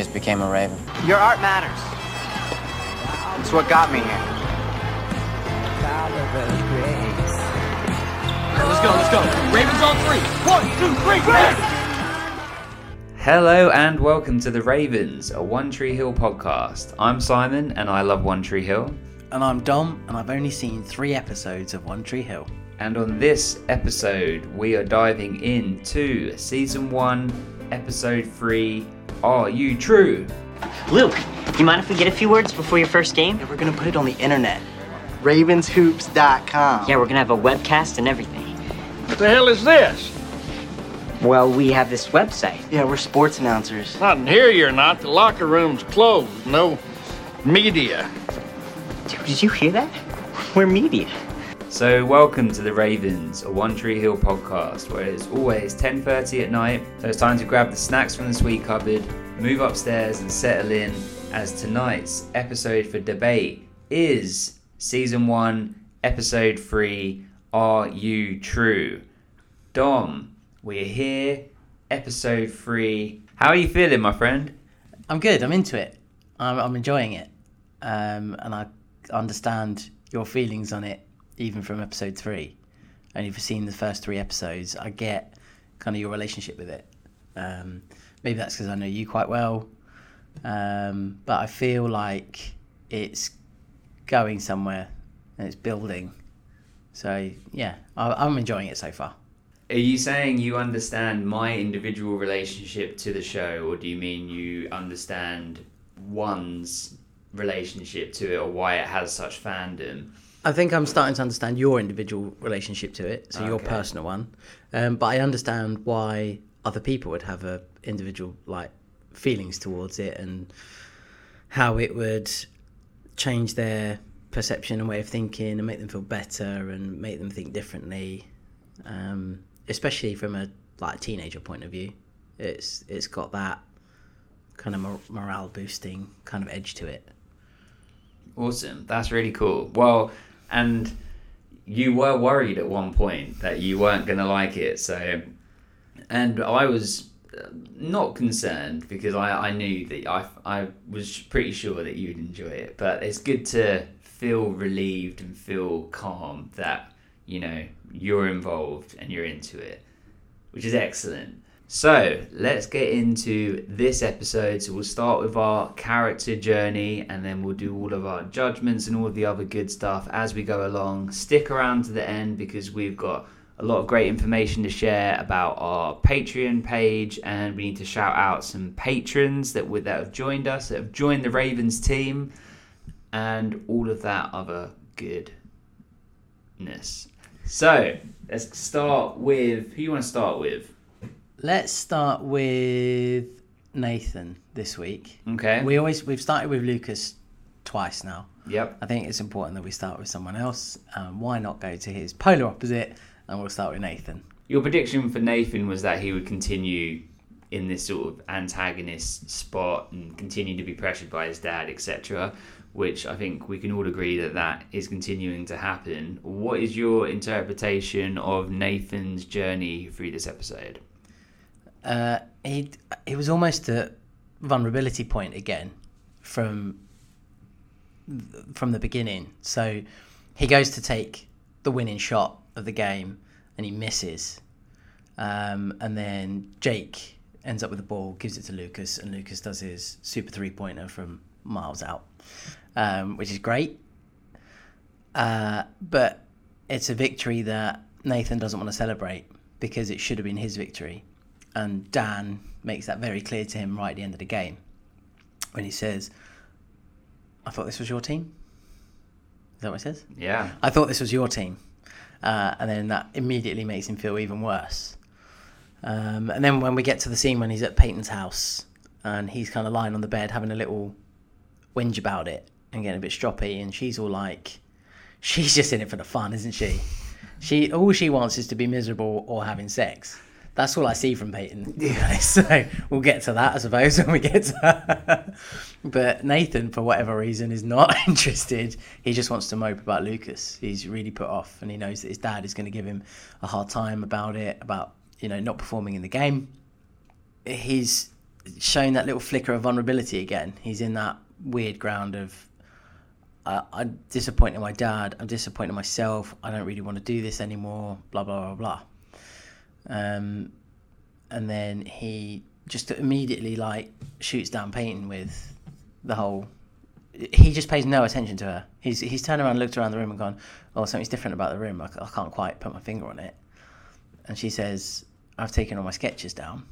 just became a Raven. Your art matters. It's what got me here. Let's go, let's go. Ravens on three. One, two, three, Ravens! Hello and welcome to the Ravens, a One Tree Hill podcast. I'm Simon and I love One Tree Hill. And I'm Dom, and I've only seen three episodes of One Tree Hill. And on this episode, we are diving into season one, episode three. Are you true? Luke, you mind if we get a few words before your first game? Yeah, we're gonna put it on the internet. RavensHoops.com. Yeah, we're gonna have a webcast and everything. What the hell is this? Well, we have this website. Yeah, we're sports announcers. Not in here, you're not. The locker room's closed. No media. Dude, did you hear that? We're media. So, welcome to the Ravens, a One Tree Hill podcast, where it's always 10:30 at night. So it's time to grab the snacks from the sweet cupboard, move upstairs, and settle in. As tonight's episode for debate is season one, episode three. Are you true? Dom, we're here, episode three. How are you feeling, my friend? I'm good. I'm into it. I'm, I'm enjoying it, um, and I understand your feelings on it, even from episode three. And if you've seen the first three episodes, I get kind of your relationship with it. Um, maybe that's because I know you quite well, um, but I feel like it's going somewhere and it's building. So yeah, I, I'm enjoying it so far. Are you saying you understand my individual relationship to the show, or do you mean you understand one's relationship to it, or why it has such fandom? I think I'm starting to understand your individual relationship to it, so your personal one. Um, but I understand why other people would have a individual like feelings towards it and how it would change their perception and way of thinking and make them feel better and make them think differently. Um, especially from a like teenager point of view, it's it's got that kind of mor- morale boosting kind of edge to it. Awesome. That's really cool. Well, and you were worried at one point that you weren't going to like it. So, and I was uh, not concerned because I, I knew that I, I was pretty sure that you'd enjoy it. But it's good to feel relieved and feel calm that, you know, you're involved and you're into it, which is excellent. So let's get into this episode. So we'll start with our character journey and then we'll do all of our judgments and all of the other good stuff as we go along. Stick around to the end because we've got a lot of great information to share about our Patreon page and we need to shout out some patrons that that have joined us, that have joined the Ravens team and all of that other goodness. So let's start with who you want to start with? Let's start with Nathan this week. Okay. We always we've started with Lucas twice now. Yep. I think it's important that we start with someone else. Um, why not go to his polar opposite? And we'll start with Nathan. Your prediction for Nathan was that he would continue in this sort of antagonist spot and continue to be pressured by his dad, etc. Which I think we can all agree that that is continuing to happen. What is your interpretation of Nathan's journey through this episode? Uh, he was almost a vulnerability point again from from the beginning. So he goes to take the winning shot of the game and he misses. Um, and then Jake ends up with the ball, gives it to Lucas, and Lucas does his super three pointer from miles out, um, which is great. Uh, but it's a victory that Nathan doesn't want to celebrate because it should have been his victory. And Dan makes that very clear to him right at the end of the game when he says, I thought this was your team. Is that what he says? Yeah. I thought this was your team. Uh, and then that immediately makes him feel even worse. Um, and then when we get to the scene when he's at Peyton's house and he's kind of lying on the bed having a little whinge about it and getting a bit stroppy, and she's all like, she's just in it for the fun, isn't she? She all she wants is to be miserable or having sex. That's all I see from Peyton. Yeah. so we'll get to that, I suppose, when we get to that. but Nathan, for whatever reason, is not interested. He just wants to mope about Lucas. He's really put off, and he knows that his dad is going to give him a hard time about it, about you know not performing in the game. He's showing that little flicker of vulnerability again. He's in that weird ground of uh, I'm disappointed in my dad. I'm disappointed in myself. I don't really want to do this anymore. Blah blah blah blah. Um, and then he just immediately like shoots down Peyton with the whole. He just pays no attention to her. He's he's turned around, looked around the room, and gone, "Oh, something's different about the room. I, I can't quite put my finger on it." And she says, "I've taken all my sketches down,"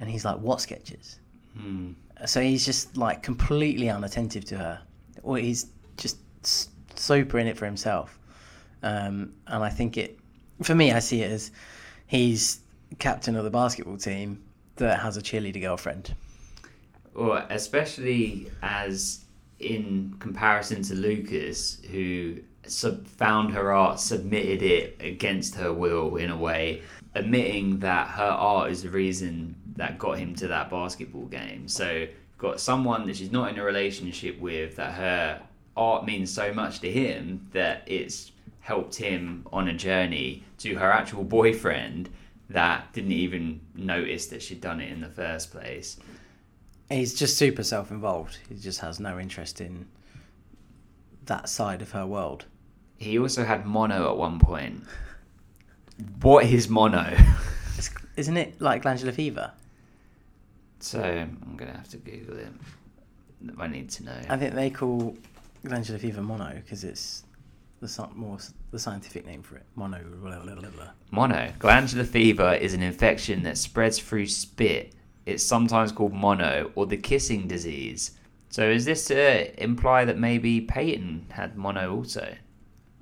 and he's like, "What sketches?" So he's just like completely unattentive to her, or he's just super in it for himself. Um, and I think it, for me, I see it as he's captain of the basketball team that has a cheerleader girlfriend. Or especially as in comparison to Lucas, who sub- found her art, submitted it against her will in a way, admitting that her art is the reason that got him to that basketball game. So got someone that she's not in a relationship with that her art means so much to him that it's helped him on a journey to her actual boyfriend that didn't even notice that she'd done it in the first place. He's just super self-involved. He just has no interest in that side of her world. He also had mono at one point. What is mono? Isn't it like glandular fever? So I'm gonna have to Google it. I need to know. I think they call glandular fever mono because it's the more the scientific name for it. Mono. Blah, blah, blah. Mono. Glandular fever is an infection that spreads through spit. It's sometimes called mono or the kissing disease. So is this to imply that maybe Peyton had mono also?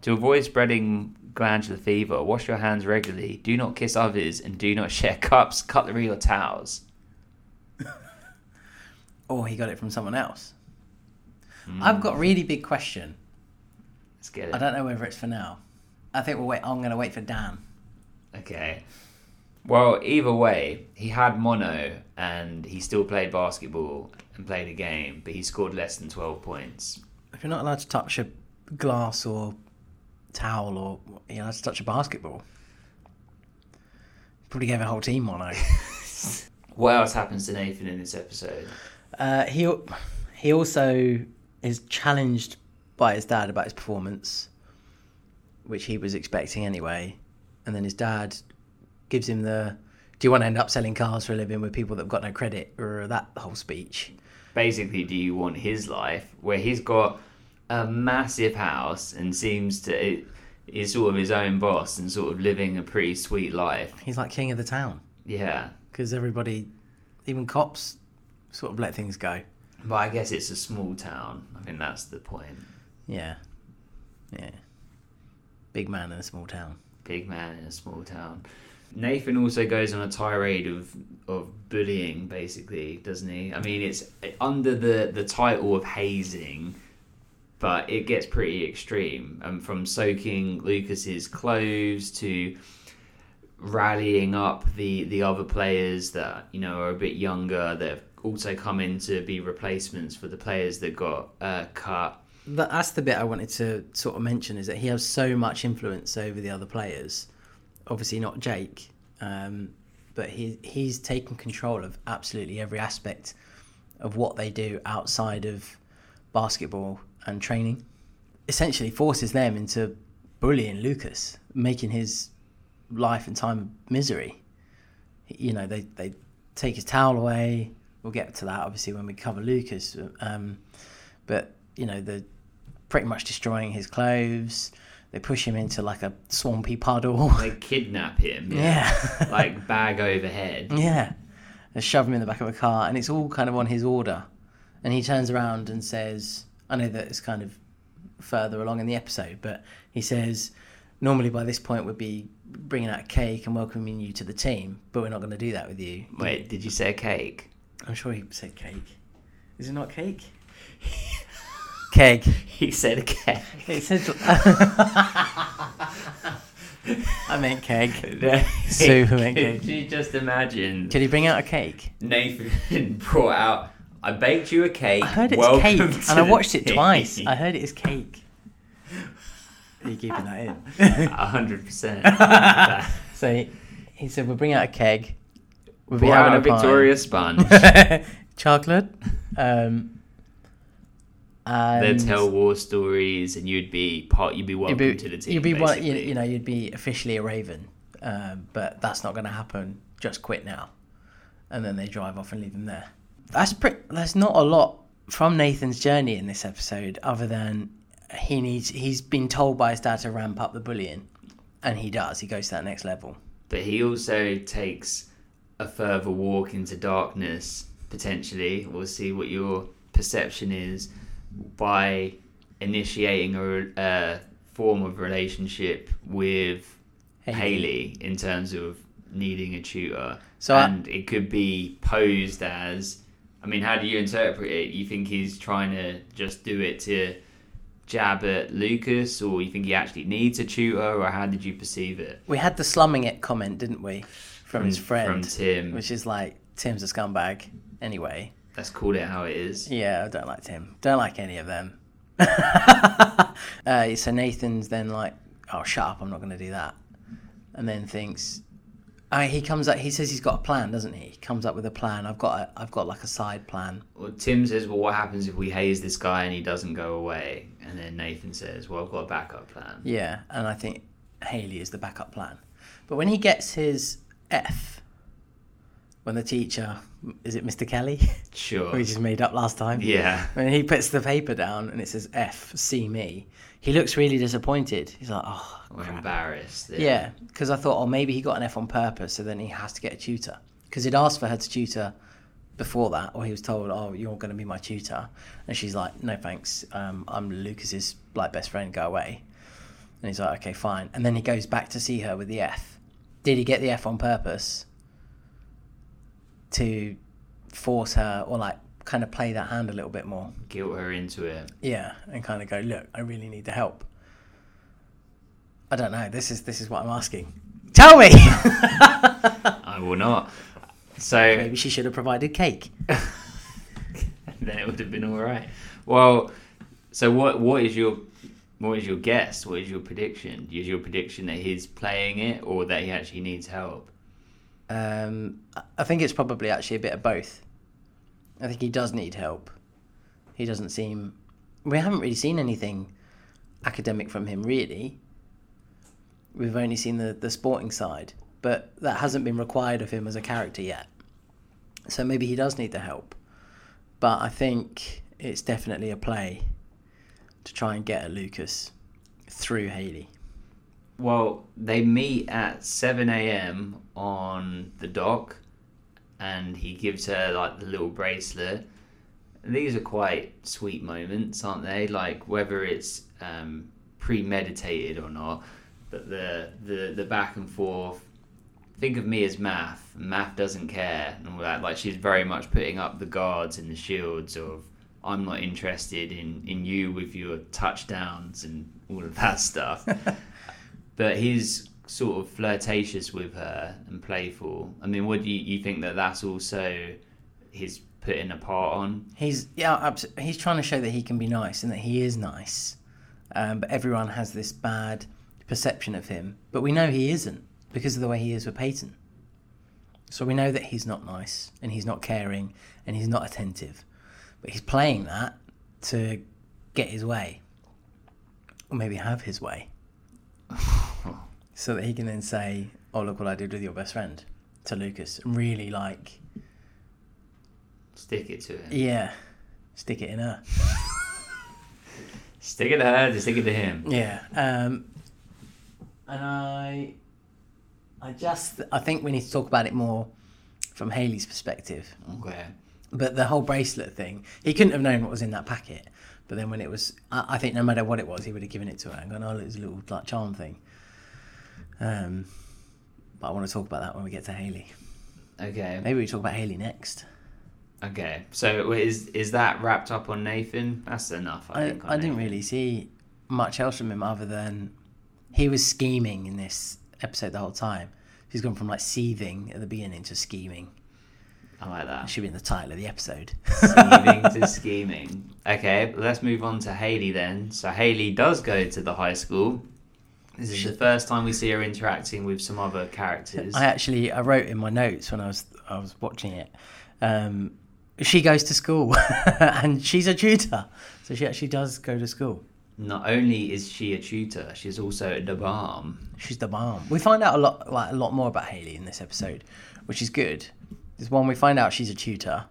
To avoid spreading glandular fever, wash your hands regularly, do not kiss others, and do not share cups, cutlery, or towels. Or oh, he got it from someone else. Hmm. I've got a really big question. Let's get I don't know whether it's for now. I think we'll wait. I'm going to wait for Dan. Okay. Well, either way, he had mono and he still played basketball and played a game, but he scored less than 12 points. If you're not allowed to touch a glass or towel or you're allowed to touch a basketball, probably gave a whole team mono. What else happens to Nathan in this episode? Uh, he he also is challenged by his dad about his performance, which he was expecting anyway. And then his dad gives him the, "Do you want to end up selling cars for a living with people that've got no credit?" or that whole speech. Basically, do you want his life where he's got a massive house and seems to is sort of his own boss and sort of living a pretty sweet life? He's like king of the town Yeah. because everybody, even cops, sort of let things go. But I guess it's a small town. I think that's the point. Yeah, yeah. Big man in a small town. big man in a small town. Nathan also goes on a tirade of of bullying, basically, doesn't he? I mean, it's under the the title of hazing, but it gets pretty extreme. Um, from soaking Lucas's clothes to rallying up the the other players that you know are a bit younger that have also come in to be replacements for the players that got uh, cut. That, that's the bit I wanted to sort of mention is that he has so much influence over the other players. Obviously, not Jake, um, but he he's taken control of absolutely every aspect of what they do outside of basketball and training. Essentially, forces them into bullying Lucas, making his life and time misery. You know, they they take his towel away. We'll get to that obviously when we cover Lucas, um, but you know they're pretty much destroying his clothes. They push him into like a swampy puddle. They kidnap him, Yeah. like bag overhead. yeah, they shove him in the back of a car, and it's all kind of on his order. And he turns around and says, "I know that it's kind of further along in the episode, but he says." Normally, by this point, we'd be bringing out a cake and welcoming you to the team, but we're not going to do that with you. Wait, did you say a cake? I'm sure he said cake. Is it not cake? Keg. He said a cake. It says. I meant keg. Super meant Could cake. you just imagine Could he bring out a cake? Nathan brought out, I baked you a cake. I heard it's welcome cake, to and I the watched it twice. I heard it is cake. Are you keeping that in? A hundred percent. so he, he said, "We'll bring out a keg. We'll be having out a. Victoria sponge. chocolate. Um, and They'd tell war stories, and you'd be part. You'd be welcome you'd be, to the team. you'd be one, you, you know, you'd be officially a Raven, um, but that's not going to happen. Just quit now, and then they drive off and leave him there. That's pretty. There's not a lot from Nathan's journey in this episode, other than he needs. He's been told by his dad to ramp up the bullying, and he does. He goes to that next level. but he also takes a further walk into darkness potentially we'll see what your perception is by initiating a, a form of relationship with Hayley. Haley in terms of needing a tutor So I- and it could be posed as I mean how do you interpret it you think he's trying to just do it to jab at Lucas or you think he actually needs a tutor or how did you perceive it We had the slumming it comment, didn't we, from, mm, his friend, from Tim. which is like Tim's a scumbag. Anyway, let's call it how it is yeah, I don't like Tim. Don't like any of them. uh, so Nathan's then like, "Oh, shut up! I'm not going to do that," and then thinks. Uh, he comes up. He says he's got a plan, doesn't he? He comes up with a plan. I've got. A, I've got like a side plan. Well, Tim says, "Well, what happens if we haze this guy and he doesn't go away?" And then Nathan says, "Well, I've got a backup plan." Yeah, and I think Haley is the backup plan. But when he gets his F, when the teacher is it Mr. Kelly, Sure. we just made up last time. Yeah. When he puts the paper down and it says F, see me, he looks really disappointed. He's like, oh, crap. embarrassed. Yeah, because I thought, oh, maybe he got an F on purpose, so then he has to get a tutor. Because he'd asked for her to tutor before that, or he was told, oh, you're going to be my tutor. And she's like, no, thanks. Um, I'm Lucas's like best friend. Go away. And he's like, okay, fine. And then he goes back to see her with the F. Did he get the F on purpose to force her, or like kind of play that hand a little bit more? Guilt her into it. Yeah, and kind of go, look, I really need the help. I don't know. This is this is what I'm asking. Tell me. I will not. So Maybe she should have provided cake. then it would have been all right. Well, so what? What is your what is your guess? What is your prediction? Is your prediction that he's playing it or that he actually needs help? Um, I- think it's probably actually a bit of both. I think he does need help. He doesn't seem. We haven't really seen anything academic from him, really. We've only seen the, the sporting side, but that hasn't been required of him as a character yet. So maybe he does need the help. But I think it's definitely a play to try and get at Lucas through Haley. Well, they meet at 7 a.m. on the dock, and he gives her like the little bracelet. These are quite sweet moments, aren't they? Like whether it's um, premeditated or not, but the, the the back and forth. Think of me as math. Math doesn't care and all that. Like she's very much putting up the guards and the shields of I'm not interested in in you with your touchdowns and all of that stuff but he's sort of flirtatious with her and playful. I mean, what do you, you think that that's also his putting a part on? He's yeah, abs- he's trying to show that he can be nice and that he is nice, um, but everyone has this bad perception of him. But we know he isn't because of the way he is with Peyton. So we know that he's not nice and he's not caring and he's not attentive, but he's playing that to get his way, or maybe have his way, so that he can then say, "Oh, look what I did with your best friend," to Lucas, and really like Stick it to him. yeah, stick it in her. Stick it to her, to stick it to him. Yeah. Um, and I, I just, I think we need to talk about it more from Haley's perspective. Okay. But the whole bracelet thing, he couldn't have known what was in that packet. But then when it was, I, I think no matter what it was, he would have given it to her and gone, "Oh, it's a little like charm thing." Um, but I want to talk about that when we get to Haley. Okay. Maybe we talk about Haley next. Okay. So is is that wrapped up on Nathan? That's enough. I, I, think. I didn't really see much else from him other than he was scheming in this episode the whole time. He's gone from like seething at the beginning to scheming. I like that. Should be in the title of the episode. scheming to scheming. Okay, let's move on to Haley then. So Haley does go to the high school. This is the first time we see her interacting with some other characters. I actually I wrote in my notes when I was I was watching it. Um, she goes to school, and she's a tutor, so she actually does go to school. Not only is she a tutor, she's also a dabam. She's the bomb. We find out a lot, like a lot more about Haley in this episode, which is good. There's one we find out she's a tutor.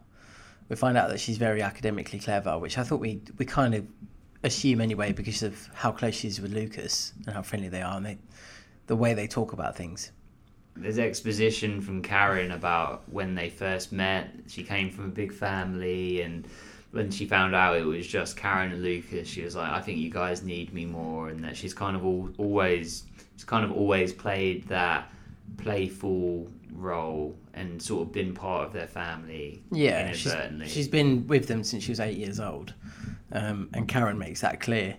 We find out that she's very academically clever, which I thought we we kind of assume anyway because of how close she is with Lucas and how friendly they are, and they, the way they talk about things. There's exposition from Karen about when they first met. She came from a big family, and when she found out it was just Karen and Lucas, she was like, "I think you guys need me more," and that she's kind of all, always, she's kind of always played that playful role and sort of been part of their family. Yeah, she's, she's been with them since she was eight years old, um, and Karen makes that clear.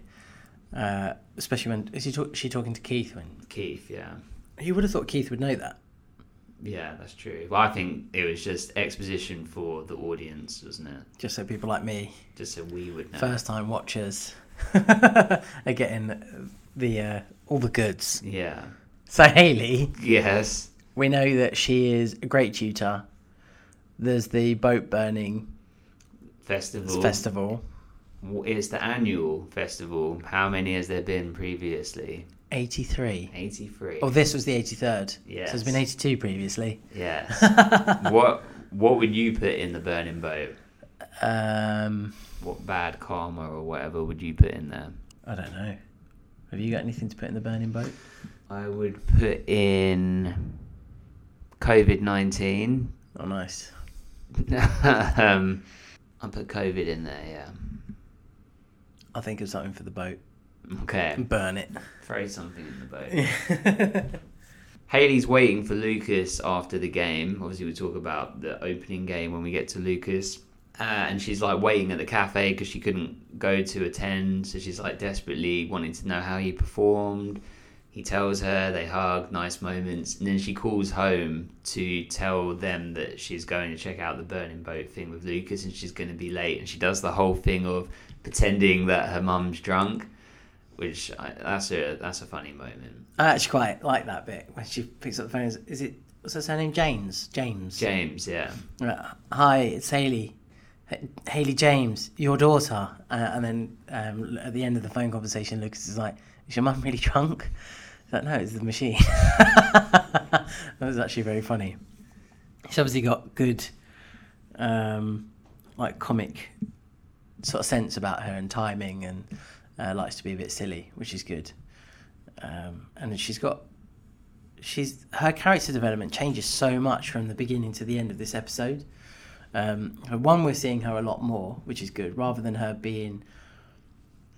Uh, especially when is she, talk, she talking to Keith? When Keith, yeah. you would have thought Keith would know that. Yeah, that's true. Well, I think it was just exposition for the audience, wasn't it? Just so people like me, Just so we would know. first time watchers, are getting the uh, all the goods. Yeah. So Haley, Yes. we know that she is a great tutor. There's the boat burning Festival. festival, It's the annual festival. How many has there been previously? 83. 83. Oh, this was the 83rd. So Yes. there's been 82 previously. Yes. what What would you put in the burning boat? Um, What bad karma or whatever would you put in there? I don't know. Have you got anything to put in the burning boat? I would put in COVID 19. Oh, nice. um, I'll put COVID in there, yeah. I'll think of something for the boat. Okay. Burn it. Throw something in the boat. Haley's waiting for Lucas after the game. Obviously, we talk about the opening game when we get to Lucas. Uh, and she's like waiting at the cafe because she couldn't go to attend. So she's like desperately wanting to know how he performed. He tells her, they hug, nice moments. And then she calls home to tell them that she's going to check out the burning boat thing with Lucas and she's going to be late. And she does the whole thing of pretending that her mum's drunk, which I, that's a that's a funny moment. I actually quite like that bit when she picks up the phone. Is, is it, what's her surname? James? James. James, yeah. Uh, Hi, it's Haley. H- Haley James, your daughter. Uh, and then um, at the end of the phone conversation, Lucas is like, Is your mum really drunk? He's like, No, it's the machine. that was actually very funny. She's obviously got good, um, like, comic sort of sense about her and timing and uh, likes to be a bit silly, which is good. Um, and she's got she's her character development changes so much from the beginning to the end of this episode. Um, one, we're seeing her a lot more, which is good, rather than her being.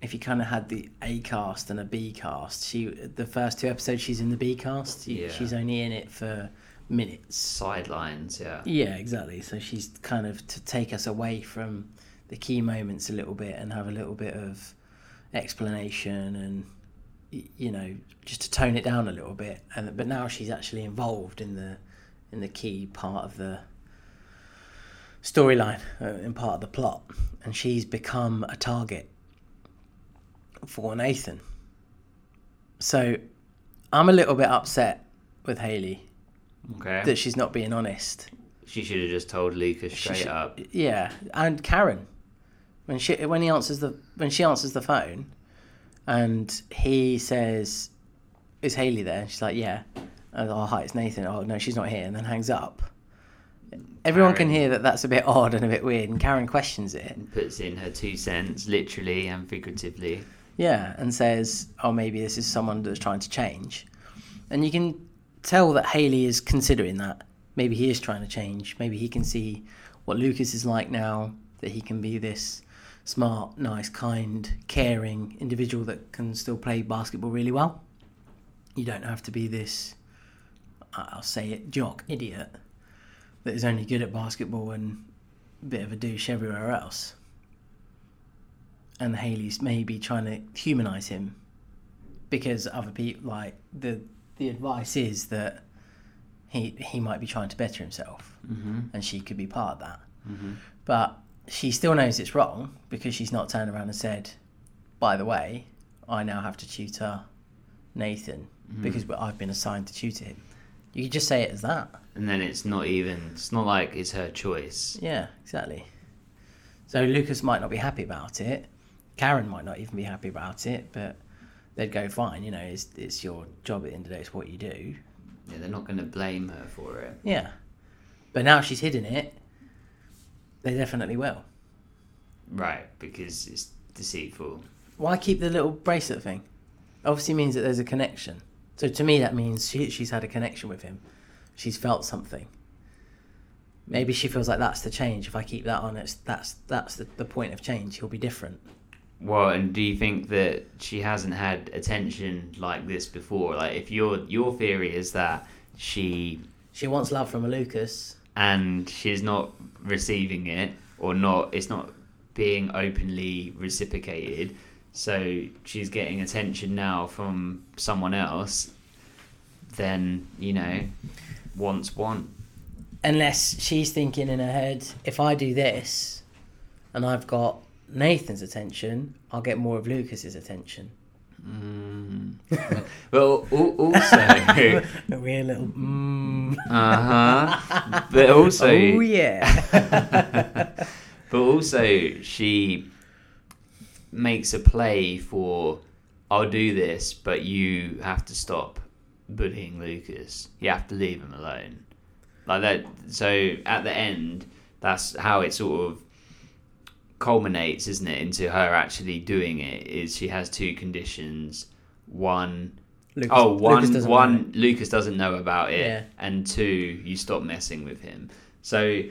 If you kind of had the A cast and a B cast, she the first two episodes she's in the B cast. Yeah. She's only in it for minutes. Sidelines, yeah. Yeah, exactly. So she's kind of to take us away from the key moments a little bit and have a little bit of explanation and you know just to tone it down a little bit. And but now she's actually involved in the in the key part of the storyline uh, in part of the plot, and she's become a target for Nathan. So I'm a little bit upset with Haley Okay. that she's not being honest. she should have just told Lucas straight should- up. Yeah, and Karen, when she when he answers the when she answers the phone, and he says, "Is Haley there?" And she's like, "Yeah." And, oh hi, it's Nathan. Oh no, she's not here, and then hangs up. Everyone can hear that that's a bit odd and a bit weird, and Karen questions it. Puts in her two cents, literally and figuratively. Yeah, and says, "Oh, maybe this is someone that's trying to change," and you can tell that Haley is considering that. Maybe he is trying to change. Maybe he can see what Lucas is like now. That he can be this smart, nice, kind, caring individual that can still play basketball really well. You don't have to be this, I'll say it, jock idiot that is only good at basketball and a bit of a douche everywhere else and Haley's maybe trying to humanize him because other people like the the advice is that he he might be trying to better himself Mm-hmm. and she could be part of that but she still knows it's wrong because she's not turned around and said by the way I now have to tutor Nathan mm-hmm. because I've been assigned to tutor him You could just say it as that. and then it's not even. It's not like it's her choice. Yeah, exactly. So Lucas might not be happy about it. Karen might not even be happy about it, but they'd go fine. You know, it's it's your job at the end of the day. It's what you do. Yeah, they're not going to blame her for it. Yeah. But now she's hidden it. They definitely will. Right, because it's deceitful. Why keep the little bracelet thing? Obviously means that there's a connection. So to me, that means she, she's had a connection with him. She's felt something. Maybe she feels like that's the change. If I keep that on, it's that's that's the, the point of change. He'll be different. Well, and do you think that she hasn't had attention like this before? Like, if your your theory is that she She wants love from a Lucas. And she's not receiving it or not, it's not being openly reciprocated. So she's getting attention now from someone else. Then you know, wants want. Unless she's thinking in her head, if I do this and I've got Nathan's attention, I'll get more of Lucas's attention. Well, al- also, A real little mm. uh huh. But also, Oh yeah. But also, she makes a play for, I'll do this, but you have to stop bullying Lucas. You have to leave him alone. Like that. So at the end, that's how it sort of culminates, isn't it, into her actually doing it? Is she has two conditions. One, Lucas, oh, one, Lucas doesn't one. Lucas doesn't know about it, Yeah. and two, you stop messing with him. So,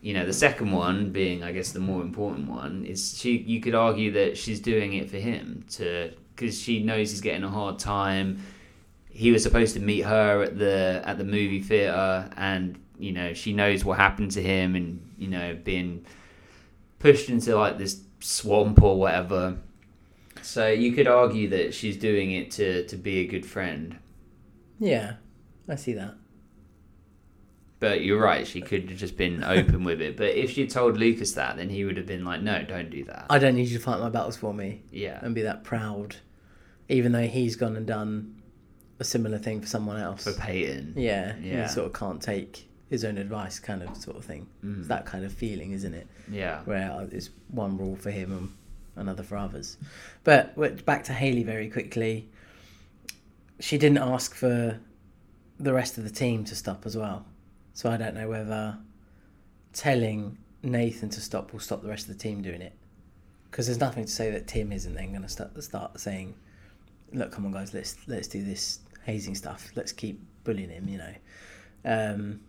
you know, the second one being, I guess, the more important one is she. You could argue that she's doing it for him to because she knows he's getting a hard time. He was supposed to meet her at the at the movie theater, and you know she knows what happened to him, and you know being pushed into like this swamp or whatever. So you could argue that she's doing it to to be a good friend. Yeah, I see that. But you're right, she could have just been open with it. But if she told Lucas that, then he would have been like, "No, don't do that." I don't need you to fight my battles for me yeah, and be that proud, even though he's gone and done a similar thing for someone else. for Peyton. yeah, Yeah. he sort of can't take his own advice, kind of sort of thing. Mm. It's that kind of feeling, isn't it? Yeah, Where uh, it's one rule for him and another for others. But back to Haley very quickly. She didn't ask for the rest of the team to stop as well. So I don't know whether telling Nathan to stop will stop the rest of the team doing it. Because there's nothing to say that Tim isn't then going to start start saying, "Look, come on, guys, let's let's do this hazing stuff. Let's keep bullying him," you know. Um,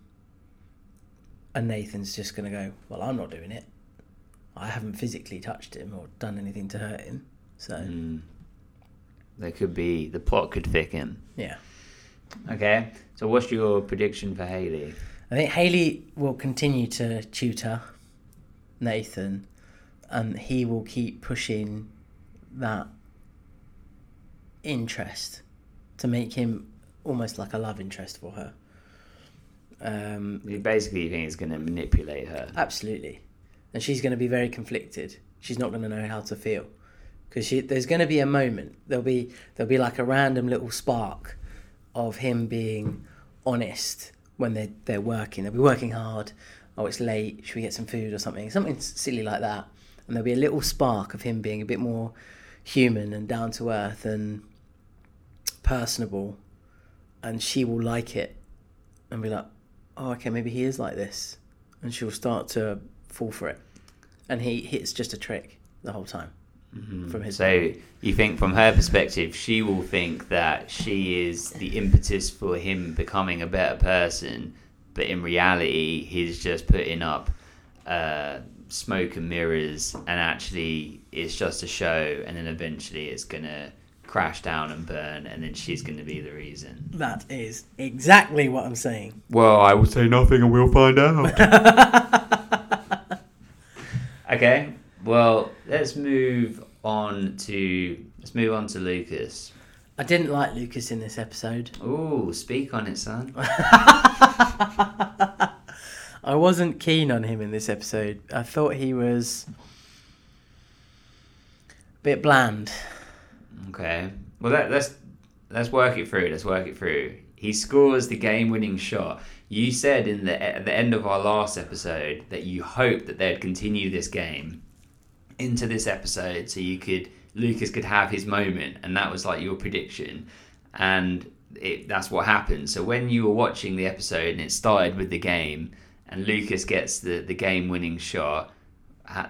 and Nathan's just going to go, "Well, I'm not doing it. I haven't physically touched him or done anything to hurt him." So Mm. there could be the plot could thicken. yeah, Okay, so what's your prediction for Haley? I think Haley will continue to tutor Nathan, and he will keep pushing that interest to make him almost like a love interest for her. Um, You basically think he's going to manipulate her. absolutely, and she's going to be very conflicted. She's not going to know how to feel because there's going to be a moment. There'll be there'll be like a random little spark of him being honest when they're they're working. They'll be working hard. Oh, it's late. Should we get some food or something? Something silly like that. And there'll be a little spark of him being a bit more human and down to earth and personable. And she will like it and be like, oh, okay, maybe he is like this. And she'll start to fall for it. And he, hits just a trick the whole time from his So you think from her perspective, she will think that she is the impetus for him becoming a better person, but in reality, he's just putting up uh, smoke and mirrors, and actually, it's just a show, and then eventually, it's gonna crash down and burn, and then she's gonna be the reason. That is exactly what I'm saying. Well, I will say nothing, and we'll find out. okay. Well, let's move on to let's move on to Lucas. I didn't like Lucas in this episode. Ooh, speak on it, son. I wasn't keen on him in this episode. I thought he was a bit bland. Okay. Well, let, let's let's work it through. Let's work it through. he scores the game-winning shot. You said in the at the end of our last episode that you hoped that they'd continue this game into this episode, so you could Lucas could have his moment, and that was like your prediction, and it, that's what happened. So when you were watching the episode and it started with the game, and Lucas gets the the game-winning shot, how,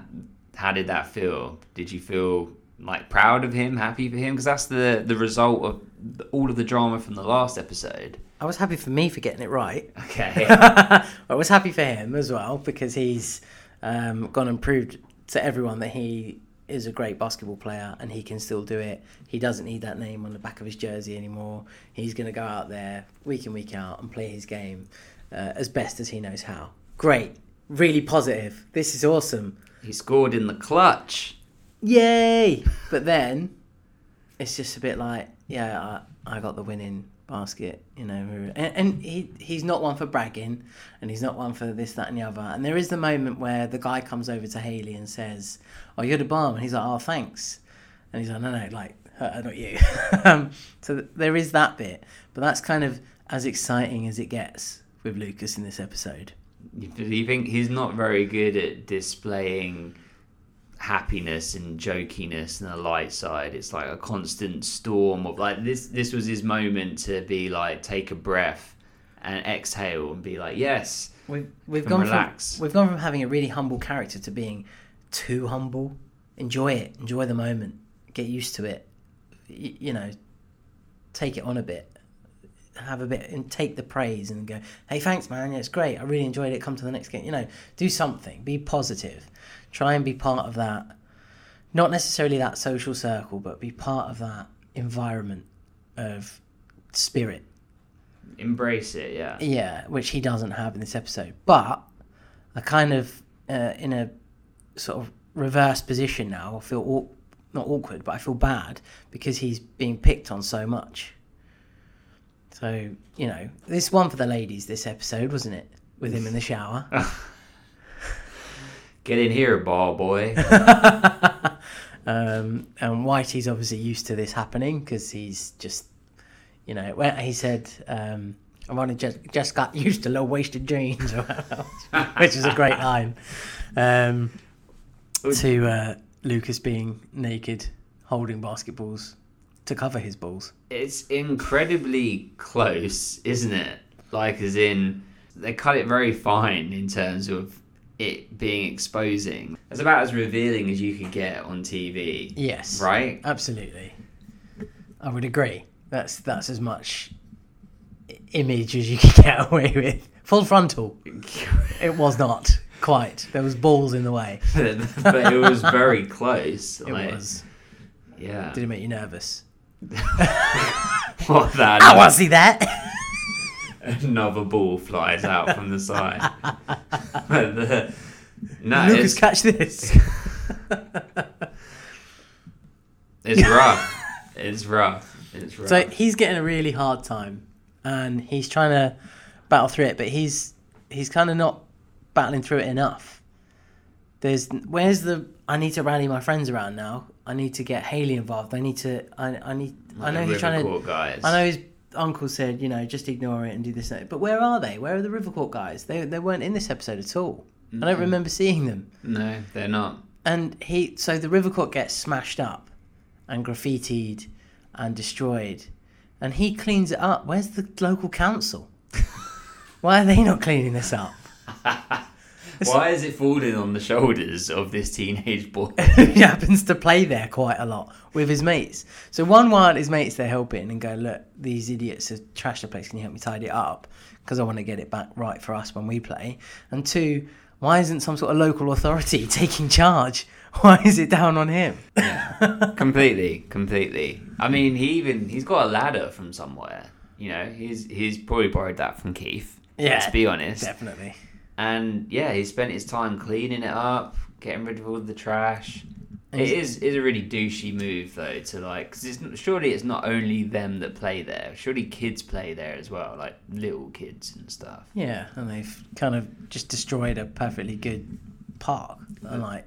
how did that feel? Did you feel like proud of him, happy for him? Because that's the the result of all of the drama from the last episode. I was happy for me for getting it right. Okay. I was happy for him as well because he's um, gone and proved to everyone that he is a great basketball player and he can still do it. He doesn't need that name on the back of his jersey anymore. He's going to go out there week in, week out and play his game uh, as best as he knows how. Great. Really positive. This is awesome. he scored in the clutch. Yay! But then it's just a bit like, yeah, I, I got the winning basket, you know. And, and he he's not one for bragging, and he's not one for this, that, and the other. And there is the moment where the guy comes over to Haley and says, "Oh, you're the bomb," and he's like, "Oh, thanks," and he's like, "No, no, like, uh, not you." um, so there is that bit, but that's kind of as exciting as it gets with Lucas in this episode. Do you think he's not very good at displaying happiness and jokiness and the light side? It's like a constant storm of like this. This was his moment to be like take a breath and exhale and be like, yes. We've we've gone relax. from we've gone from having a really humble character to being too humble. Enjoy it. Enjoy the moment. Get used to it. Y- you know, take it on a bit. Have a bit and take the praise and go, hey, thanks, man. Yeah, it's great. I really enjoyed it. Come to the next game. You know, do something. Be positive. Try and be part of that. Not necessarily that social circle, but be part of that environment of spirit Embrace it, yeah. yeah, which he doesn't have in this episode. But I kind of uh, in a sort of reverse position now. I feel aw- not awkward, but I feel bad because he's being picked on so much. So you know, this one for the ladies. This episode wasn't it with him in the shower? Get in here, ball boy. Um, and Whitey's obviously used to this happening because he's just, you know, when he said, um, I've only just, just got used to low waisted jeans, which is a great line. Um, to uh, Lucas being naked, holding basketballs to cover his balls. it's incredibly close, isn't it? Like, as in, they cut it very fine in terms of it being exposing. It's about as revealing as you could get on TV. Yes. Right? Absolutely. I would agree. That's that's as much image as you can get away with. Full frontal. It was not quite. There was balls in the way. but it was very close. It like, was. Yeah. Did it make you nervous? What that? I want to see that. Another ball flies out from the side. The- no, Lucas, catch this. it's rough. It's rough. It's rough. so he's getting a really hard time, and he's trying to battle through it, but he's he's kind of not battling through it enough. There's where's the I need to rally my friends around now. I need to get Haley involved. I need to. I I need. I know he's trying to. Guys. I know his uncle said, you know, just ignore it and do this. and. But where are they? Where are the Rivercourt guys? They they weren't in this episode at all. I don't remember seeing them. No, they're not. And he so the Rivercourt gets smashed up and graffitied and destroyed. And he cleans it up. Where's the local council? Why are they not cleaning this up? Why is it falling on the shoulders of this teenage boy? he happens to play there quite a lot with his mates. So one while his mates they're helping and go, look, these idiots have trashed the place. Can you help me tidy it up? Because I want to get it back right for us when we play. And two, why isn't some sort of local authority taking charge? Why is it down on him? completely, completely. I mean, he even he's got a ladder from somewhere. You know, he's he's probably borrowed that from Keith. Yeah, let's be honest. Definitely. And yeah, he spent his time cleaning it up, getting rid of all the trash. And It is is a really douchey move though to like because it's not- surely it's not only them that play there. Surely kids play there as well, like little kids and stuff. Yeah, and they've kind of just destroyed a perfectly good park uh, and like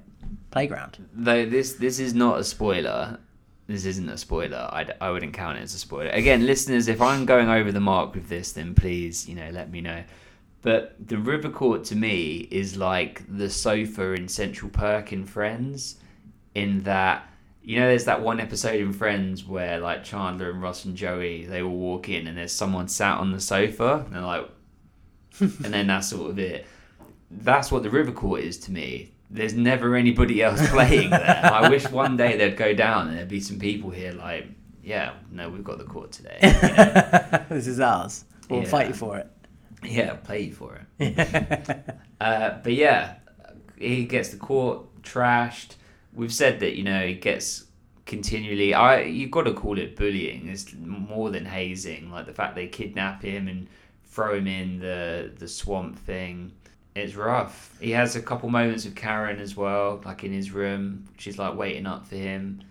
playground. Though this this is not a spoiler. this isn't a spoiler. I, I wouldn't count it as a spoiler. Again, listeners, if I'm going over the mark with this, then please, you know, let me know. But the River Court to me is like the sofa in Central Perk in Friends, in that you know, there's that one episode in Friends where like Chandler and Ross and Joey they all walk in and there's someone sat on the sofa and they're like, and then that's sort of it. That's what the River Court is to me. There's never anybody else playing there. I wish one day they'd go down and there'd be some people here like, yeah, no, we've got the court today. You know? this is ours. We'll Yeah. fight you for it. Yeah, play for it. uh, but yeah, he gets the court trashed. We've said that you know he gets continually. I you've got to call it bullying. It's more than hazing. Like the fact they kidnap him and throw him in the the swamp thing. It's rough. He has a couple moments with Karen as well, like in his room. She's like waiting up for him,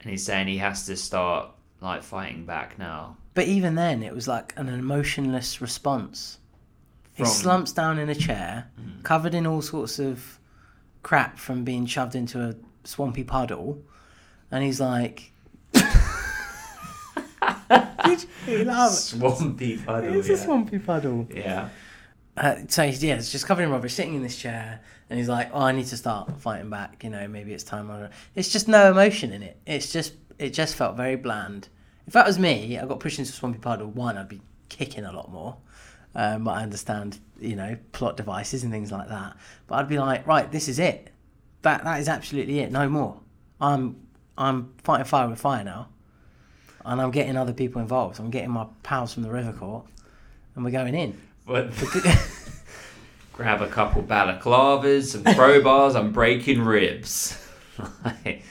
and he's saying he has to start like fighting back now. But even then, it was like an emotionless response. He From- slumps down in a chair, covered in all sorts of crap from being shoved into a swampy puddle, and he's like, Did you laugh? Swampy puddle. It's yeah. a swampy puddle. yeah. Uh, so he's, yeah, it's just covered in rubbish, sitting in this chair, and he's like, "Oh, I need to start fighting back. You know, maybe it's time." I It's just no emotion in it. It's just it just felt very bland. If that was me, I got pushed into a swampy puddle. One, I'd be kicking a lot more. Um, but I understand, you know, plot devices and things like that. But I'd be like, right, this is it. That that is absolutely it. No more. I'm I'm fighting fire with fire now, and I'm getting other people involved. I'm getting my pals from the river court, and we're going in. But grab a couple balaclavas, some crowbars, I'm breaking ribs. Like,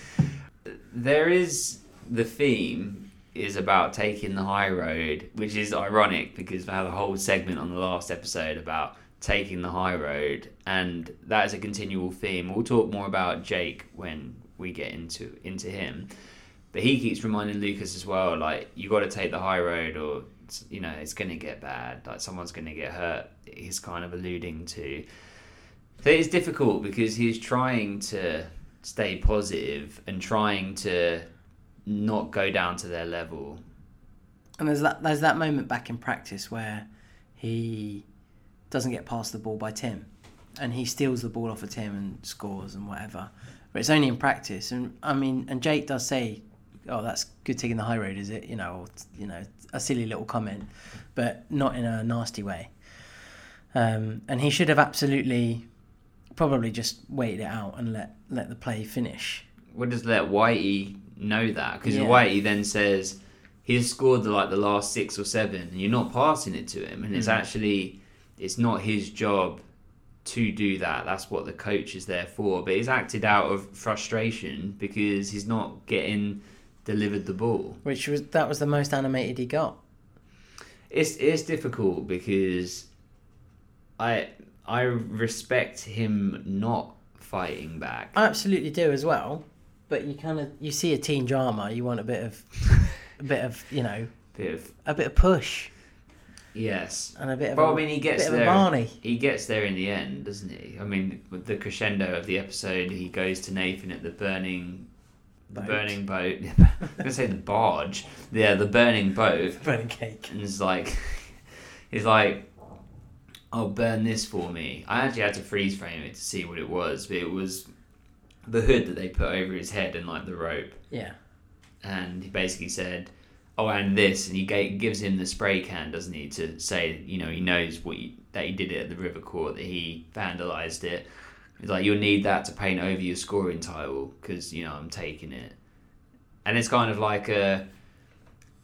there is the theme is about taking the high road, which is ironic because we had a whole segment on the last episode about taking the high road, and that is a continual theme. We'll talk more about Jake when we get into into him. But he keeps reminding Lucas as well, like you got to take the high road, or you know it's going to get bad. Like someone's going to get hurt. He's kind of alluding to. So it's difficult because he's trying to stay positive and trying to not go down to their level. And there's that there's that moment back in practice where he doesn't get past the ball by Tim, and he steals the ball off of Tim and scores and whatever. But it's only in practice, and I mean, and Jake does say, "Oh, that's good taking the high road, is it?" You know, or, you know, a silly little comment, but not in a nasty way. Um, and he should have absolutely, probably just waited it out and let let the play finish. What does let Whitey know that? Because Yeah. Whitey then says he's scored the, like the last six or seven, and you're not passing it to him, and it's mm. actually it's not his job to do that. That's what the coach is there for. But he's acted out of frustration because he's not getting delivered the ball. Which was that was the most animated he got. It's it's difficult because I I respect him not fighting back. I absolutely do as well. But you kind of you see a teen drama, you want a bit of a bit of you know Bit of a bit of push yes. and a bit of Well, a, I mean, he gets there. Barney. He gets there in the end, doesn't he? I mean, with the crescendo of the episode, he goes to Nathan at the burning, the burning boat. I'm gonna say the barge. Yeah, the burning boat, Burning cake. and he's like, he's like, "Oh, burn this for me." I actually had to freeze frame it to see what it was, but it was the hood that they put over his head and like the rope. Yeah. and he basically said, "Oh, and this," and he gives him the spray can, doesn't he, to say, you know, he knows what he, that he did it at the River Court, that he vandalized it. He's like, "You'll need that to paint over your scoring title because you know I'm taking it," and it's kind of like a.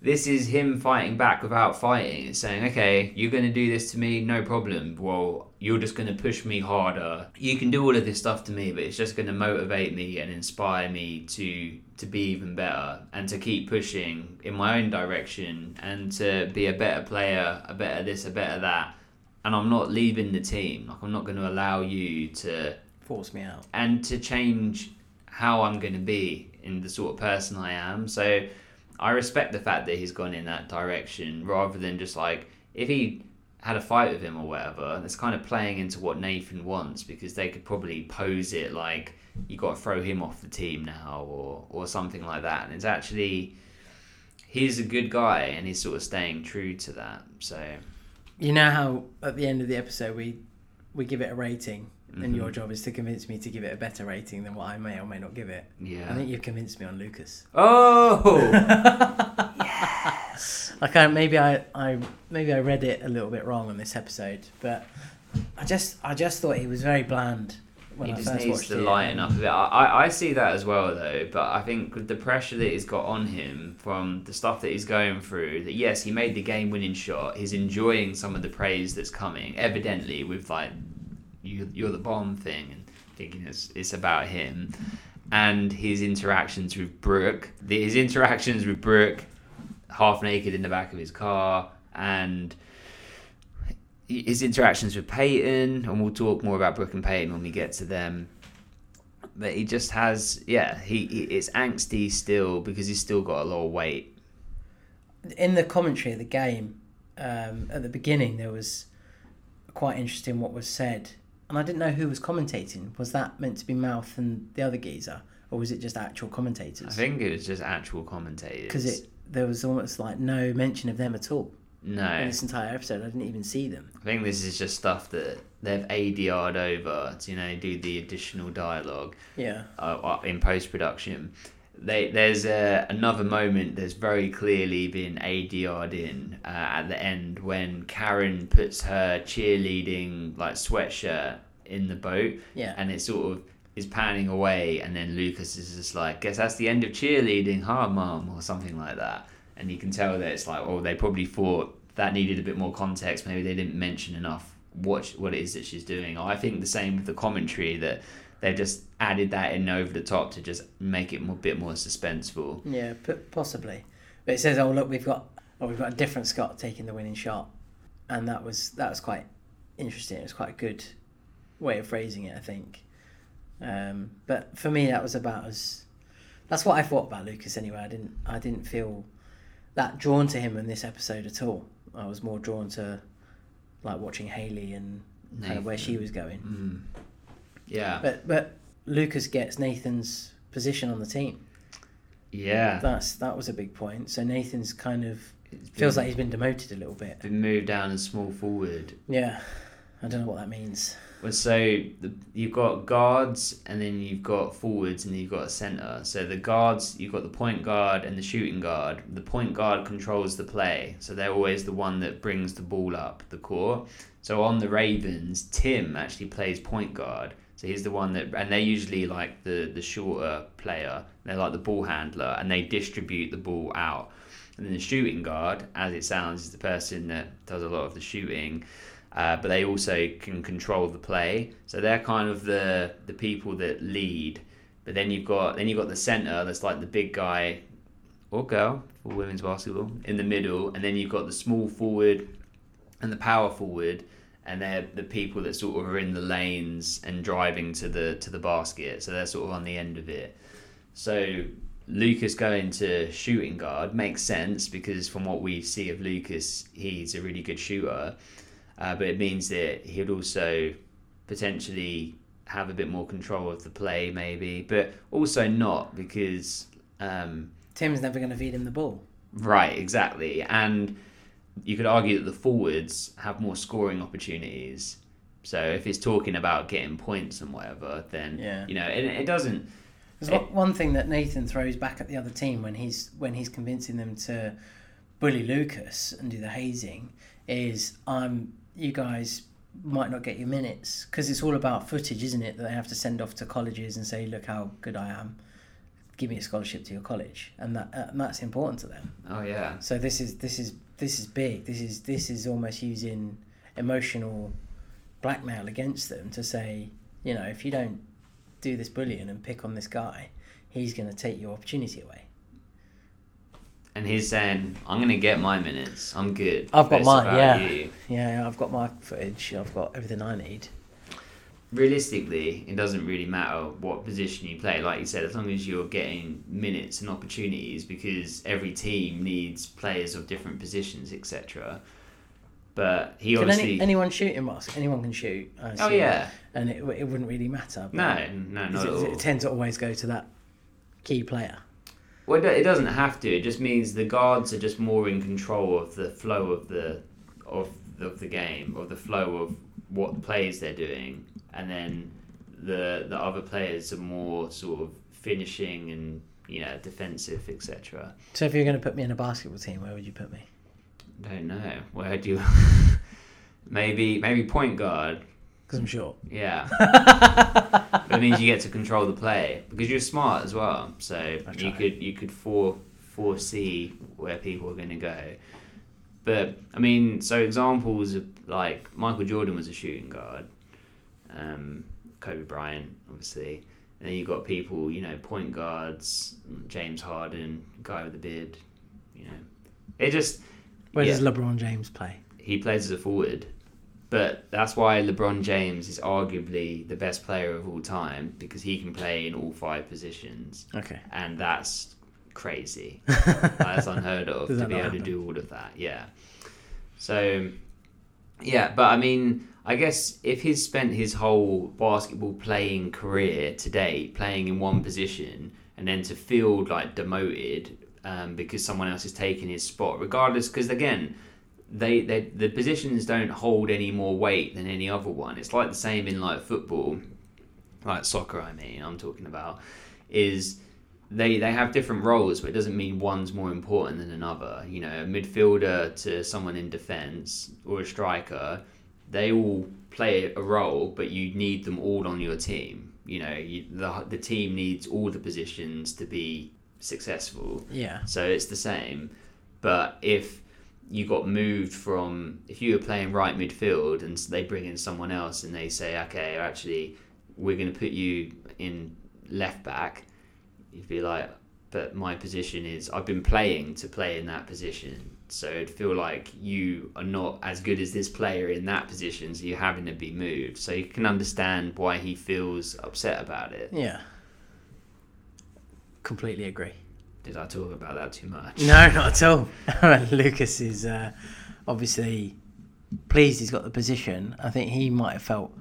This is him fighting back without fighting. It's saying, okay, you're going to do this to me, no problem. Well, you're just going to push me harder. You can do all of this stuff to me, but it's just going to motivate me and inspire me to to be even better and to keep pushing in my own direction and to be a better player, a better this, a better that. And I'm not leaving the team. Like I'm not going to allow you to Force me out. and to change how I'm going to be in the sort of person I am. So I respect the fact that he's gone in that direction rather than just like if he had a fight with him or whatever, that's kind of playing into what Nathan wants because they could probably pose it like you got to throw him off the team now or or something like that. And it's actually he's a good guy and he's sort of staying true to that. So You know how at the end of the episode we we give it a rating, and Mm-hmm. your job is to convince me to give it a better rating than what I may or may not give it. yeah. I think you've convinced me on Lucas. oh, yes. can't. Maybe I, I maybe I read it a little bit wrong on this episode, but I just I just thought he was very bland when he I just first needs to it. lighten up a bit. I, I, I see that as well, though. But I think with the pressure that he's got on him from the stuff that he's going through, that yes, he made the game-winning shot. He's enjoying some of the praise that's coming, evidently with like you, you're the bomb thing, and thinking it's it's about him, and his interactions with Brooke. The, his interactions with Brooke, half naked in the back of his car, and his interactions with Peyton, and we'll talk more about Brooke and Peyton when we get to them. But he just has, yeah, he, he it's angsty still because he's still got a lot of weight. in the commentary of the game um, at the beginning there was quite interesting what was said and i didn't know who was commentating was that meant to be mouth and the other geezer or was it just actual commentators? I think it was just actual commentators. because it there was almost like no mention of them at all No, in this entire episode i didn't even see them I think this is just stuff that they've ADR'd over to you know do the additional dialogue. yeah uh, in post production. They, there's a, another moment that's very clearly been ADR'd in uh, at the end when Karen puts her cheerleading like sweatshirt in the boat, Yeah. and it sort of is panning away, and then Lucas is just like, "Guess that's the end of cheerleading, huh, mum?" or something like that, and you can tell that it's like, oh, they probably thought that needed a bit more context. Maybe they didn't mention enough what what it is that she's doing. I think the same with the commentary that they've just added that in over the top to just make it a bit more suspenseful. yeah p- possibly. But it says oh look we've got oh we've got a different scott taking the winning shot. And that was that was quite interesting. It was quite a good way of phrasing it i think. Um, but for me that was about as that's what i thought about lucas anyway. I didn't i didn't feel that drawn to him in this episode at all. I was more drawn to like watching haley and kind of where she was going. Mm. Yeah, but but lucas gets nathan's position on the team yeah. that's that was a big point so nathan's kind of It's feels like he's been demoted a little bit been moved down a small forward. yeah i don't know what that means Well, so the, you've got guards, and then you've got forwards, and then you've got a centre. So the guards, you've got the point guard and the shooting guard. The point guard controls the play, so they're always the one that brings the ball up the court. So on the Ravens, Tim actually plays point guard. So he's the one that, and they're usually like the the shorter player. They're like the ball handler, and they distribute the ball out. And then the shooting guard, as it sounds, is the person that does a lot of the shooting uh, but they also can control the play. So they're kind of the the people that lead. But then you've got then you've got the center that's like the big guy or girl for women's basketball in the middle, and then you've got the small forward and the power forward, and they're the people that sort of are in the lanes and driving to the to the basket. So they're sort of on the end of it. So Lucas going to shooting guard makes sense because from what we see of Lucas, he's a really good shooter. Uh, but it means that he'd also potentially have a bit more control of the play, maybe, but also not because um, tim's never going to feed him the ball Right, exactly. And you could argue that the forwards have more scoring opportunities. So if it's talking about getting points and whatever, then Yeah. you know, it, it doesn't. There's one- one thing that Nathan throws back at the other team when he's when he's convincing them to bully Lucas and do the hazing is I'm you guys might not get your minutes because it's all about footage, isn't it? That they have to send off to colleges and say, look how good I am. Give me a scholarship to your college, and that uh, and that's important to them. Oh yeah, So this is this is this is big. This is this is almost using emotional blackmail against them to say, you know, if you don't do this bullying and pick on this guy, he's going to take your opportunity away. and he's saying, "I'm gonna get my minutes. I'm good. I've got mine, yeah. you." Yeah, I've got my footage. I've got everything I need. Realistically, it doesn't really matter what position you play. Like you said, as long as you're getting minutes and opportunities, because every team needs players of different positions, etc. But he Can obviously any, anyone shoot in basket? Anyone can shoot. Oh, yeah. and it, it wouldn't really matter. but no, no, not it, at all. it tends to always go to that key player. Well, it- it doesn't have to. It just means the guards are just more in control of the flow of the of of the game, of the flow of what plays they're doing, and then the the other players are more sort of finishing and you know defensive, etc. So if you're going to put me in a basketball team, where would you put me? I Don't know where do you maybe maybe point guard. Because I'm short. Yeah, that means you get to control the play because you're smart as well. So you could you could fore, foresee where people are going to go. But I mean, so examples of like Michael Jordan was a shooting guard, um, Kobe Bryant, obviously. And then you've got people, you know, point guards, James Harden, guy with the beard. You know, it just Where does LeBron James play? he plays as a forward. But that's why LeBron James is arguably the best player of all time because he can play in all five positions, Okay. and that's crazy. that's unheard of to be able to do all of that. Yeah. So, yeah, but I mean, I guess if he's spent his whole basketball playing career to date playing in one position and then to feel like demoted um, because someone else is taking his spot, regardless, because again, they, they the positions don't hold any more weight than any other one. It's like the same in like football, like soccer. I mean, I'm talking about is they they have different roles, but it doesn't mean one's more important than another. You know, a midfielder to someone in defence or a striker, they all play a role, but you need them all on your team. You know, you, the the team needs all the positions to be successful. Yeah. So it's the same. But if you got moved from, if you were playing right midfield and they bring in someone else and they say, okay, actually, we're going to put you in left back, you'd be like, but my position is, I've been playing to play in that position. So it'd feel like you are not as good as this player in that position, so you're having to be moved. So you can understand why he feels upset about it. Yeah. Completely agree. Did I talk about that too much? No, not at all. Lucas is uh, obviously pleased he's got the position. I think he might have felt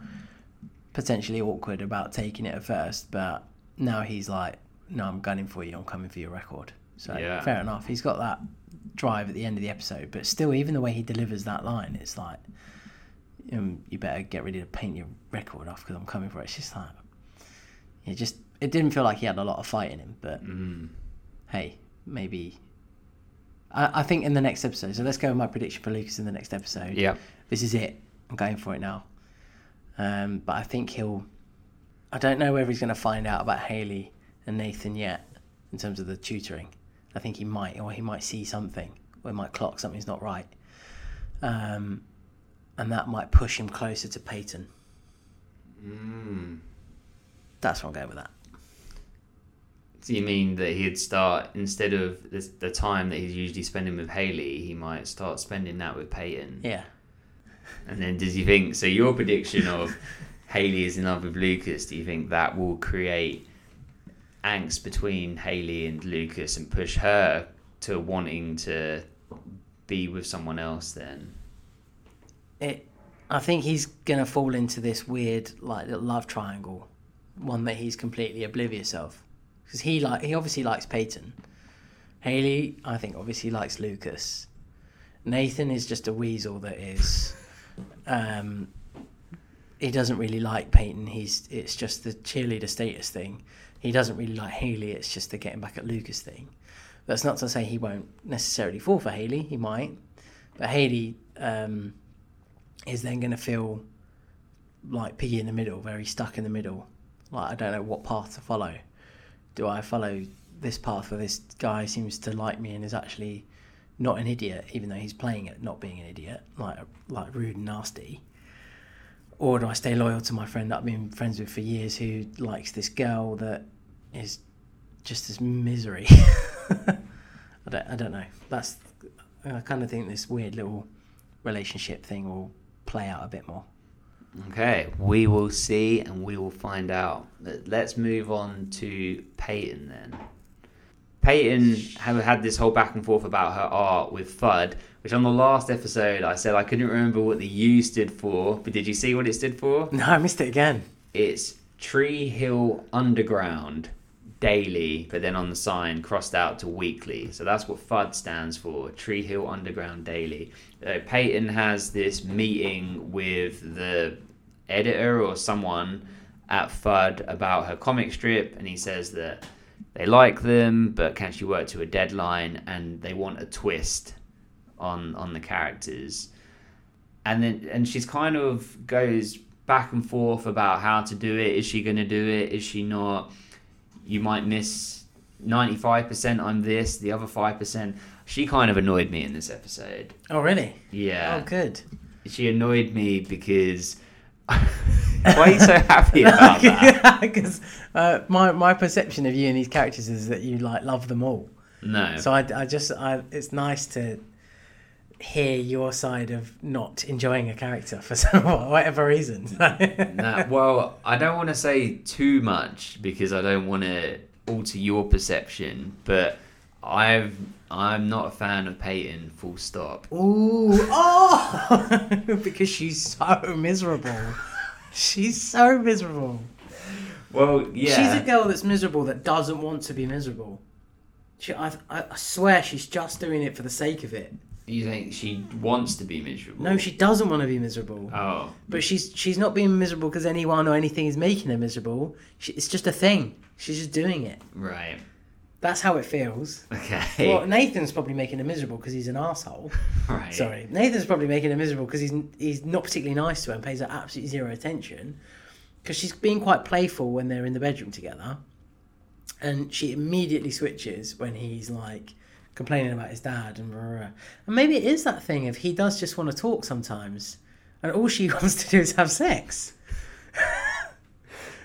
potentially awkward about taking it at first, but now he's like, no, I'm gunning for you. I'm coming for your record. So Yeah. fair enough. He's got that drive at the end of the episode, but still, even the way he delivers that line, it's like, um, you better get ready to paint your record off because I'm coming for it. It's just like, it just, it didn't feel like he had a lot of fight in him, but Mm. hey, maybe. I, I think in the next episode. So let's go with my prediction for Lucas in the next episode. Yeah. This is it. I'm going for it now. Um, but I think he'll. I don't know whether he's going to find out about Haley and Nathan yet in terms of the tutoring. I think he might, or he might see something, or he might clock something's not right. Um, and that might push him closer to Peyton. Mm. That's what I'm going with that. Do you mean that he'd start instead of the, the time that he's usually spending with Haley, he might start spending that with Peyton? Yeah. And then does you think so? Your prediction of Haley is in love with Lucas. Do you think that will create angst between Haley and Lucas and push her to wanting to be with someone else? Then it I think he's gonna fall into this weird like love triangle, one that he's completely oblivious of, because he like he obviously likes Peyton, Haley I think obviously likes Lucas, Nathan is just a weasel that is, um, he doesn't really like Peyton. He's it's just the cheerleader status thing. He doesn't really like Haley. It's just the getting back at Lucas thing. That's not to say he won't necessarily fall for Haley. He might, but Haley. Um, is then going to feel like piggy in the middle, very stuck in the middle. Like I don't know what path to follow. Do I follow this path where this guy seems to like me and is actually not an idiot, even though he's playing at not being an idiot, like like rude and nasty? Or do I stay loyal to my friend that I've been friends with for years, who likes this girl that is just this misery? I don't, I don't know. That's I kind of think this weird little relationship thing will play out a bit more. okay, we will see and we will find out. Let- Let's move on to Peyton then. Peyton had had this whole back and forth about her art with THUD, which on the last episode I said I couldn't remember what the U stood for, but did you see what it stood for? No, I missed it again. It's Tree Hill Underground daily, but then on the sign crossed out to weekly. So that's what THUD stands for Tree Hill Underground Daily. Uh, Peyton has this meeting with the editor or someone at THUD about her comic strip, and he says that they like them, but can she work to a deadline? And they want a twist on on the characters and then and she's kind of goes back and forth about how to do it. Is she going to do it? Is she not? You might miss ninety five percent. I'm this. The other five percent. She kind of annoyed me in this episode. Oh, really? Yeah, Oh, good. she annoyed me because. Why are you so happy about that? Because uh, my my perception of you and these characters is that you like love them all. No. So I, I just I, it's nice to hear your side of not enjoying a character for some whatever reason. Nah, well, I don't want to say too much because I don't want to alter your perception, but I've I'm not a fan of Peyton. Full stop. Ooh, oh, because she's so miserable. She's so miserable. Well, yeah. She's a girl that's miserable that doesn't want to be miserable. She, I, I I swear she's just doing it for the sake of it. You think she wants to be miserable? No, she doesn't want to be miserable. Oh, But she's she's not being miserable because anyone or anything is making her miserable. She, it's just a thing. She's just doing it. right. That's how it feels. Okay. Well, Nathan's probably making her miserable because he's an asshole. right. Sorry, Nathan's probably making her miserable because he's he's not particularly nice to her and pays her absolutely zero attention. Because she's being quite playful when they're in the bedroom together, and she immediately switches when he's like complaining about his dad and blah, blah, blah. and maybe it is that thing if he does just want to talk sometimes, and all she wants to do is have sex.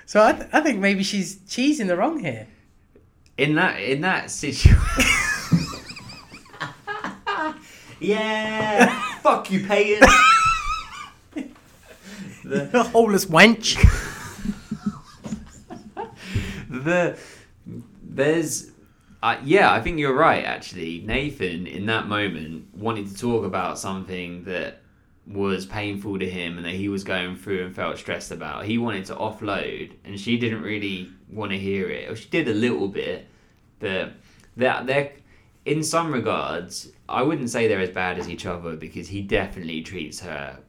so I, th- I think maybe she's in the wrong here. In that in that situation. yeah. Fuck you, Peyton. the, Holeless wench. the there's uh, yeah i think you're right actually. Nathan in that moment wanted to talk about something that was painful to him and that he was going through and felt stressed about. He wanted to offload and she didn't really want to hear it. Or she did a little bit but that they're in some regards i wouldn't say they're as bad as each other because he definitely treats her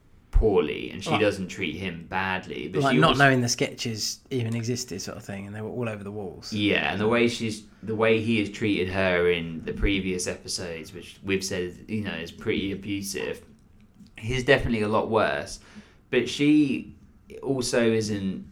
poorly and she Right. doesn't treat him badly but like not also- knowing the sketches even existed, sort of thing, and they were all over the walls. Yeah, and the way she's the way he has treated her in the previous episodes, which we've said you know is pretty abusive. He's definitely a lot worse, but she also isn't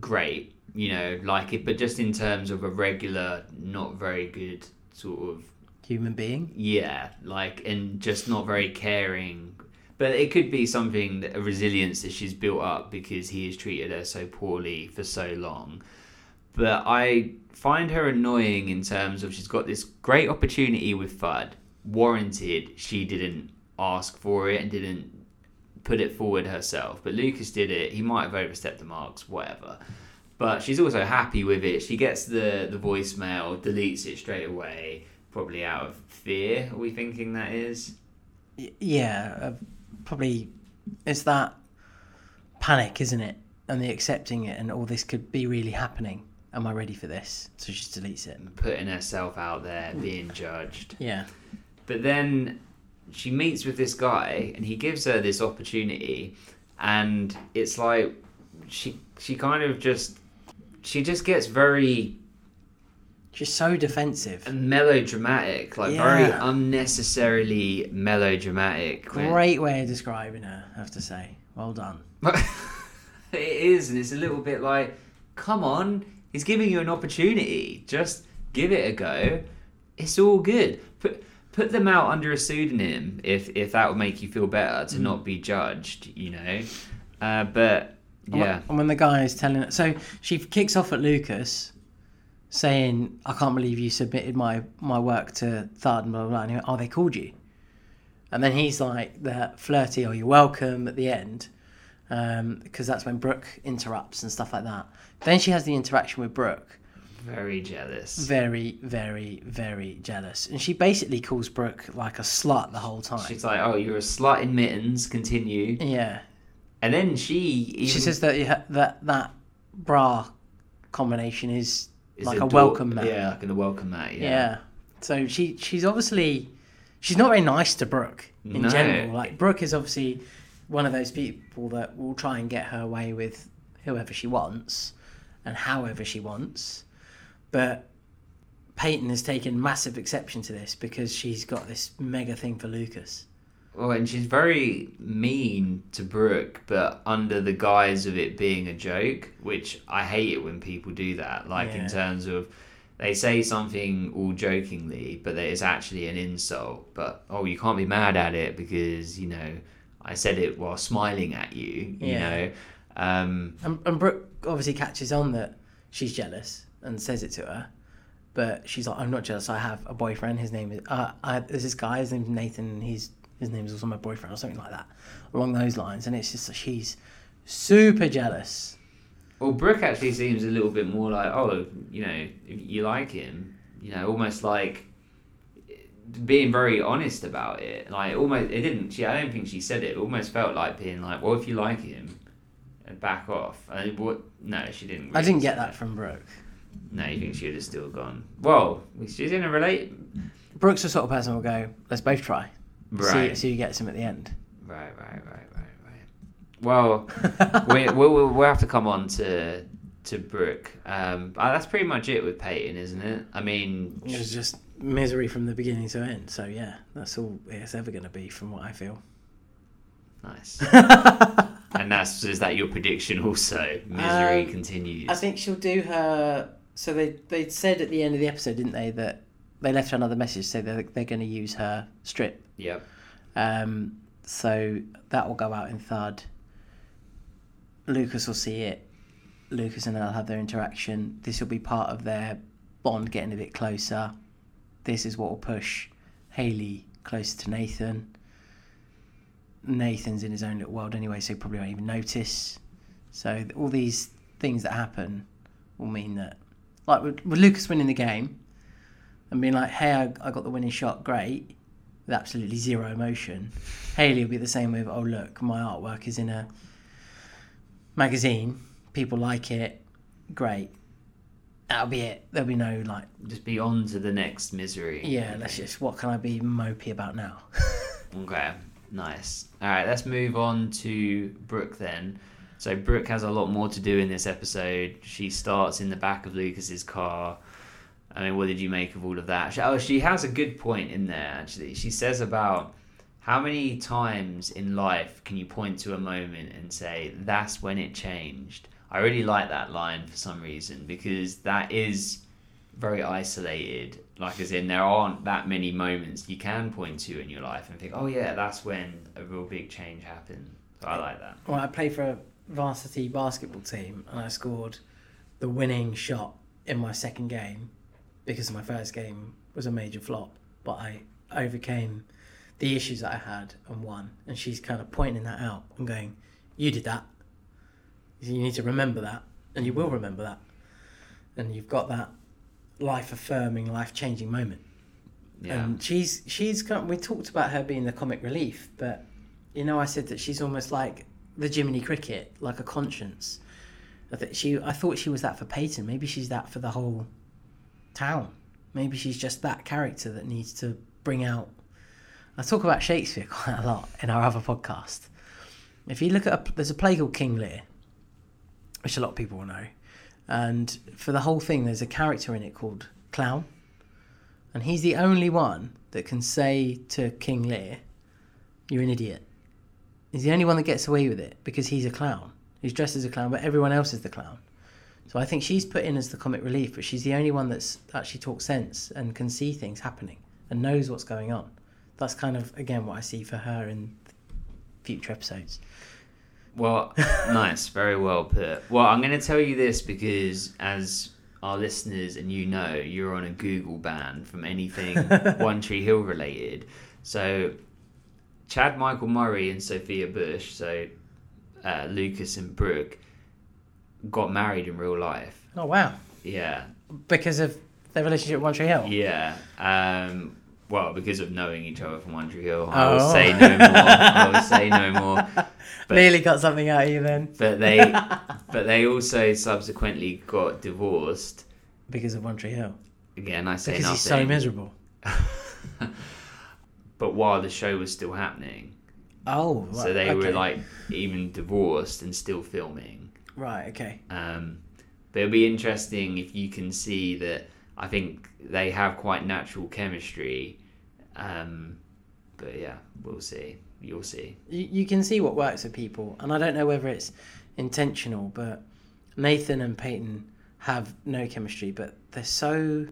great, you know, like it. But just in terms of a regular, not very good sort of Human being. yeah, like and just not very caring. But it could be something that a resilience that she's built up because he has treated her so poorly for so long. But I find her annoying in terms of she's got this great opportunity with THUD, warranted. She didn't ask for it and didn't put it forward herself. But Lucas did it. He might have overstepped the marks, whatever. But she's also happy with it. She gets the, the voicemail, deletes it straight away, probably out of fear. Are we thinking that is? Yeah, uh, probably it's that panic, isn't it? And the accepting it, and all this could be really happening. Am I ready for this? So she just deletes it. Putting herself out there, being judged. Yeah. But then she meets with this guy and he gives her this opportunity and it's like she she kind of just she just gets very She's so defensive. And melodramatic, like Yeah. very unnecessarily melodramatic. Great way of describing her, I have to say. Well done. it is, and it's a little bit like, come on, he's giving you an opportunity. Just give it a go. It's all good. Put put them out under a pseudonym if if that would make you feel better Mm. to not be judged. You know, uh, but yeah, And when the guy is telling her, so she kicks off at Lucas, saying, "I can't believe you submitted my my work to THUD and blah blah." blah. And he went, "Oh, they called you." And then he's like the flirty, "Oh, you're welcome" at the end, um, because that's when Brooke interrupts and stuff like that. Then she has the interaction with Brooke, Very jealous. Very, very, very jealous. And she basically calls Brooke like a slut the whole time. She's like, "Oh, you're a slut in mittens." Continue, yeah. and then she even She says that that that bra combination is, is like a, door- welcome mat. Yeah, like a welcome mat. Yeah. Yeah. So she she's obviously she's not very nice to Brooke in No. general. Like Brooke is obviously one of those people that will try and get her way with whoever she wants and however she wants. But Peyton has taken massive exception to this because she's got this mega thing for Lucas. Well, and she's very mean to Brooke, but under the guise of it being a joke, which I hate it when people do that. Like Yeah. in terms of they say something all jokingly, but that it's actually an insult. But oh, you can't be mad at it because you know I said it while smiling at you. You Yeah. know, um, And, and Brooke obviously catches on that she's jealous and says it to her. But she's like, I'm not jealous. I have a boyfriend. His name is uh, I, there's this guy. His name's Nathan. And he's his name is also my boyfriend or something like that, along those lines. And it's just that she's super jealous. Well, Brooke actually seems a little bit more like, oh, you know, if you like him, you know, almost like being very honest about it. Like almost, it didn't. She, I don't think she said it. It almost felt like being like, well, if you like him, back off. And what? No, she didn't. I didn't get that from Brooke. No, you think she would have still gone? Well, she's in a relate. Brooke's the sort of person who'll go, let's both try. Right. See who gets him at the end. Right, right, right, right, right. Well, we, we'll, we'll we'll have to come on to to Brooke. Um, that's pretty much it with Peyton, isn't it? I mean, It was just misery from the beginning to end. So yeah, that's all it's ever going to be from what I feel. nice. and that's is that your prediction also? Misery Um, continues. I think she'll do her. So they they said at the end of the episode, didn't they, that they left her another message, so they're they're going to use her strip. Yep. Um, so that will go out in third. Lucas will see it. Lucas and they'll have their interaction. This will be part of their bond getting a bit closer. This is what will push Haley closer to Nathan. Nathan's in his own little world anyway, so he probably won't even notice. So all these things that happen will mean that, like with, with Lucas winning the game and being like, "Hey, I, I got the winning shot, great," with absolutely zero emotion. Haley will be the same with, "Oh look, my artwork is in a magazine. People like it, great." That'll be it. There'll be no like, Just be on to the next misery. yeah, let's just. What can I be mopey about now? Okay, nice. All right, let's move on to Brooke then. So Brooke has a lot more to do in this episode. She starts in the back of Lucas's car. I mean, what did you make of all of that? She, oh, she has a good point in there actually. She says about how many times in life can you point to a moment and say that's when it changed. I really like that line for some reason because that is very isolated. Like, as in, there aren't that many moments you can point to in your life and think, oh, yeah, that's when a real big change happened. So I like that. Well, I played for a varsity basketball team and I scored the winning shot in my second game because my first game was a major flop, but I overcame the issues that I had and won. And she's kind of pointing that out and going, You did that. You need to remember that, and you will remember that. And you've got that life affirming, life changing moment. Yeah. And she's she's kind we talked about her being the comic relief, but you know I said that she's almost like the Jiminy Cricket, like a conscience. I think she I thought she was that for Peyton. Maybe she's that for the whole town. Maybe she's just that character that needs to bring out. I talk about Shakespeare quite a lot in our other podcast. If you look at a, there's a play called King Lear, which a lot of people will know, and for the whole thing, there's a character in it called Clown, and he's the only one that can say to King Lear, "You're an idiot." He's the only one that gets away with it because he's a clown. He's dressed as a clown, but everyone else is the clown. So I think she's put in as the comic relief, but she's the only one that's actually talks sense and can see things happening and knows what's going on. That's kind of again what I see for her in future episodes. Well, nice, very well put. Well, I'm going to tell you this because, as our listeners and you know, you're on a Google ban from anything One Tree Hill related. So, Chad Michael Murray and Sophia Bush, so uh, Lucas and Brooke, got married in real life. Oh wow! Yeah, because of their relationship at One Tree Hill. yeah. Um, well, because of knowing each other from One Tree Hill, I will Oh. say no more. I will say no more. But- Nearly got something out of you then But they, but they also subsequently got divorced. because of One Tree Hill. Again, I say Because nothing. he's so miserable. but while the show was still happening, Oh, right, so they were like even divorced and still filming. Right, okay. Um, but it'll be interesting if you can see that. I think they have quite natural chemistry. Um, but yeah, we'll see. You'll see. You, you can see what works for people, and I don't know whether it's intentional, but Nathan and Peyton have no chemistry, but they're so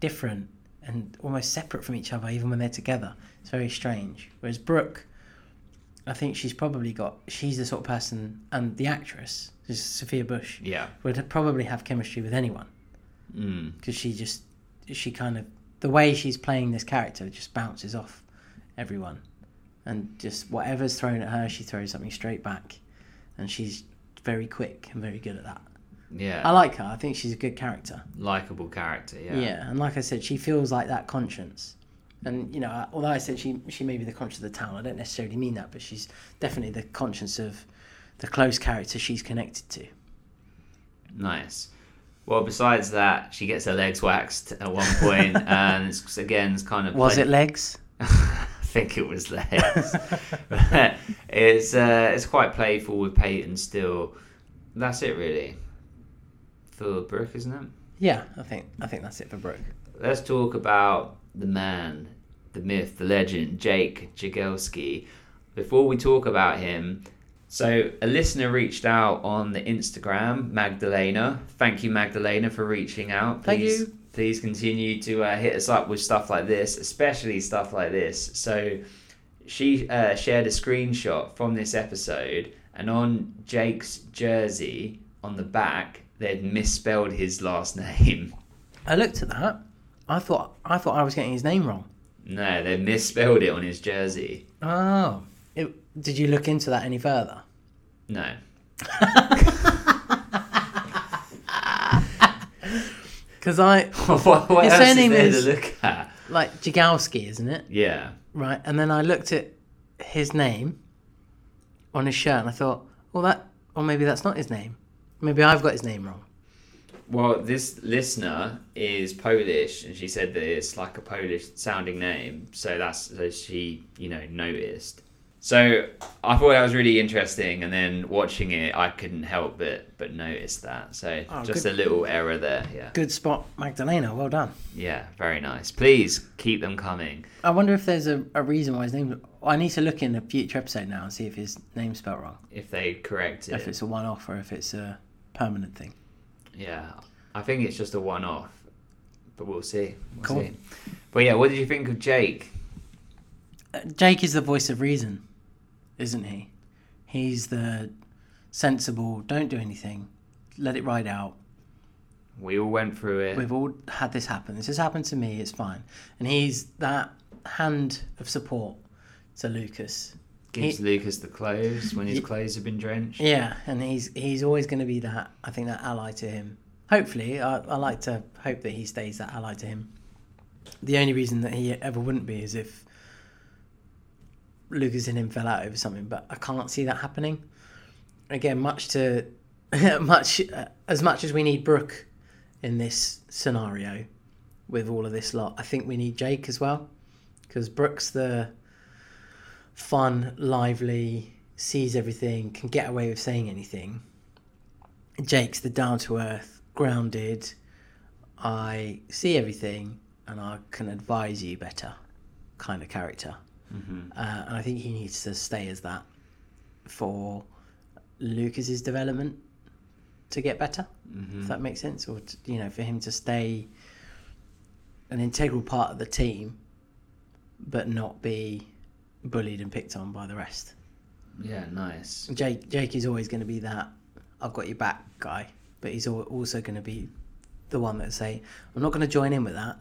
different and almost separate from each other, even when they're together. It's very strange. Whereas Brooke, I think she's probably got. She's the sort of person, and the actress, is Sophia Bush, Yeah. would probably have chemistry with anyone Mm. because she just she kind of the way she's playing this character just bounces off everyone and just whatever's thrown at her she throws something straight back and she's very quick and very good at that Yeah. i like her i think she's a good character likable character. Yeah. yeah, and like i said she feels like that conscience and you know although i said she she may be the conscience of the town i don't necessarily mean that but she's definitely the conscience of the close character she's connected to Nice. Well, besides that, she gets her legs waxed at one point, and it's, again, it's kind of was it legs I think it was legs. it's uh, it's quite playful with Peyton still. That's it really. For Brooke, isn't it? yeah i think i think that's it for brooke Let's talk about the man, the myth, the legend, Jake Jagielski. Before we talk about him, so a listener reached out on the Instagram, Magdalena. Thank you, Magdalena, for reaching out. Thank Please, you. Please continue to uh, hit us up with stuff like this, especially stuff like this. So she uh, shared a screenshot from this episode, and on Jake's jersey on the back, they'd misspelled his last name. I looked at that. I thought I thought I was getting his name wrong. No, they misspelled it on his jersey. Oh, it, did you look into that any further? No. Because I what what His else surname is there to look at? like Jagielski, isn't it? Yeah. Right, and then I looked at his name on his shirt, and I thought, well, that, or maybe that's not his name. Maybe I've got his name wrong. Well, this listener is Polish, and she said that it's like a Polish sounding name, so that's so she, you know, noticed. So I thought that was really interesting, and then watching it, I couldn't help but but notice that. So Oh, just good. a little error there. Yeah, Good spot, Magdalena. Well done. yeah, very nice. Please keep them coming. I wonder if there's a, a reason why his name. I need to look in a future episode now and see if his name's spelled wrong. If they correct it. If it's a one-off or if it's a permanent thing. Yeah, I think it's just a one-off, but we'll see. We'll Cool. see. But yeah, what did you think of Jake? Uh, Jake is the voice of reason, isn't he? He's the sensible, don't do anything, let it ride out. We all went through it. We've all had this happen. This has happened to me, it's fine. And he's that hand of support to Lucas. Gives He- Lucas the clothes when his Ye- clothes have been drenched. Yeah, and he's he's always going to be that, I think, that ally to him. Hopefully, I, I like to hope that he stays that ally to him. The only reason that he ever wouldn't be is if Lucas and him fell out over something, but I can't see that happening. Again, much to much uh, as much as we need Brooke in this scenario with all of this lot, I think we need Jake as well because Brooke's the fun, lively, sees everything, can get away with saying anything. Jake's the down to earth, grounded. I see everything and I can advise you better kind of character. Mm-hmm. Uh, and I think he needs to stay as that for Lucas's development to get better, Mm-hmm. if that makes sense, or to, you know, for him to stay an integral part of the team, but not be bullied and picked on by the rest. Yeah, nice. Jake Jake is always going to be that I've got your back guy, but he's also going to be the one that say I'm not going to join in with that.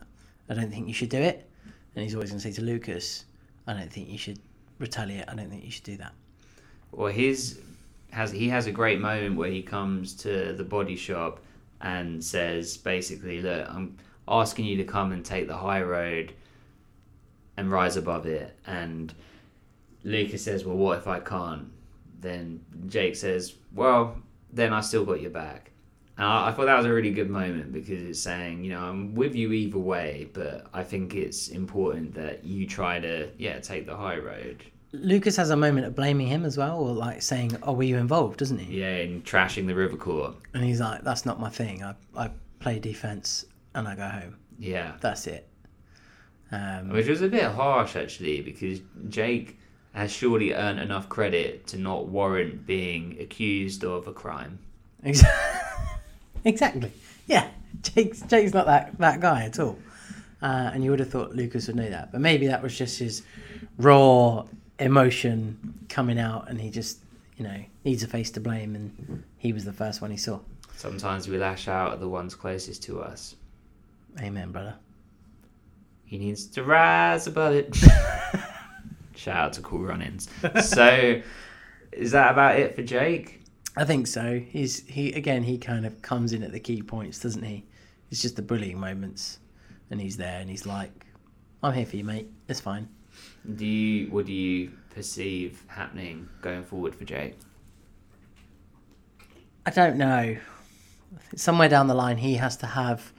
I don't think you should do it, and he's always going to say to Lucas, I don't think you should retaliate. I don't think you should do that. Well, his has he has a great moment where he comes to the body shop and says basically, look, I'm asking you to come and take the high road and rise above it. And Lucas says, well, what if I can't? Then Jake says, well, then I still got your back. And I, I thought that was a really good moment because it's saying, you know, I'm with you either way, but I think it's important that you try to, yeah, take the high road. Lucas has a moment of blaming him as well, or like saying, "Oh, were you involved?" Doesn't he? Yeah, in trashing the river court. And he's like, "That's not my thing. I I play defense and I go home. Yeah. That's it." Um, Which was a bit harsh, actually, because Jake has surely earned enough credit to not warrant being accused of a crime. Exactly. Yeah, Jake's Jake's not that that guy at all. Uh, and you would have thought Lucas would know that, but maybe that was just his raw emotion coming out, and he just, you know, needs a face to blame, and he was the first one he saw. Sometimes we lash out at the ones closest to us. Amen, brother. He needs to rise above it. Shout out to Cool Runnings. So, is that about it for Jake? I think so. He's he again. He kind of comes in at the key points, doesn't he? It's just the bullying moments, and he's there, and he's like, "I'm here for you, mate. It's fine." Do you what do you perceive happening going forward for Jake? I don't know. Somewhere down the line, he has to have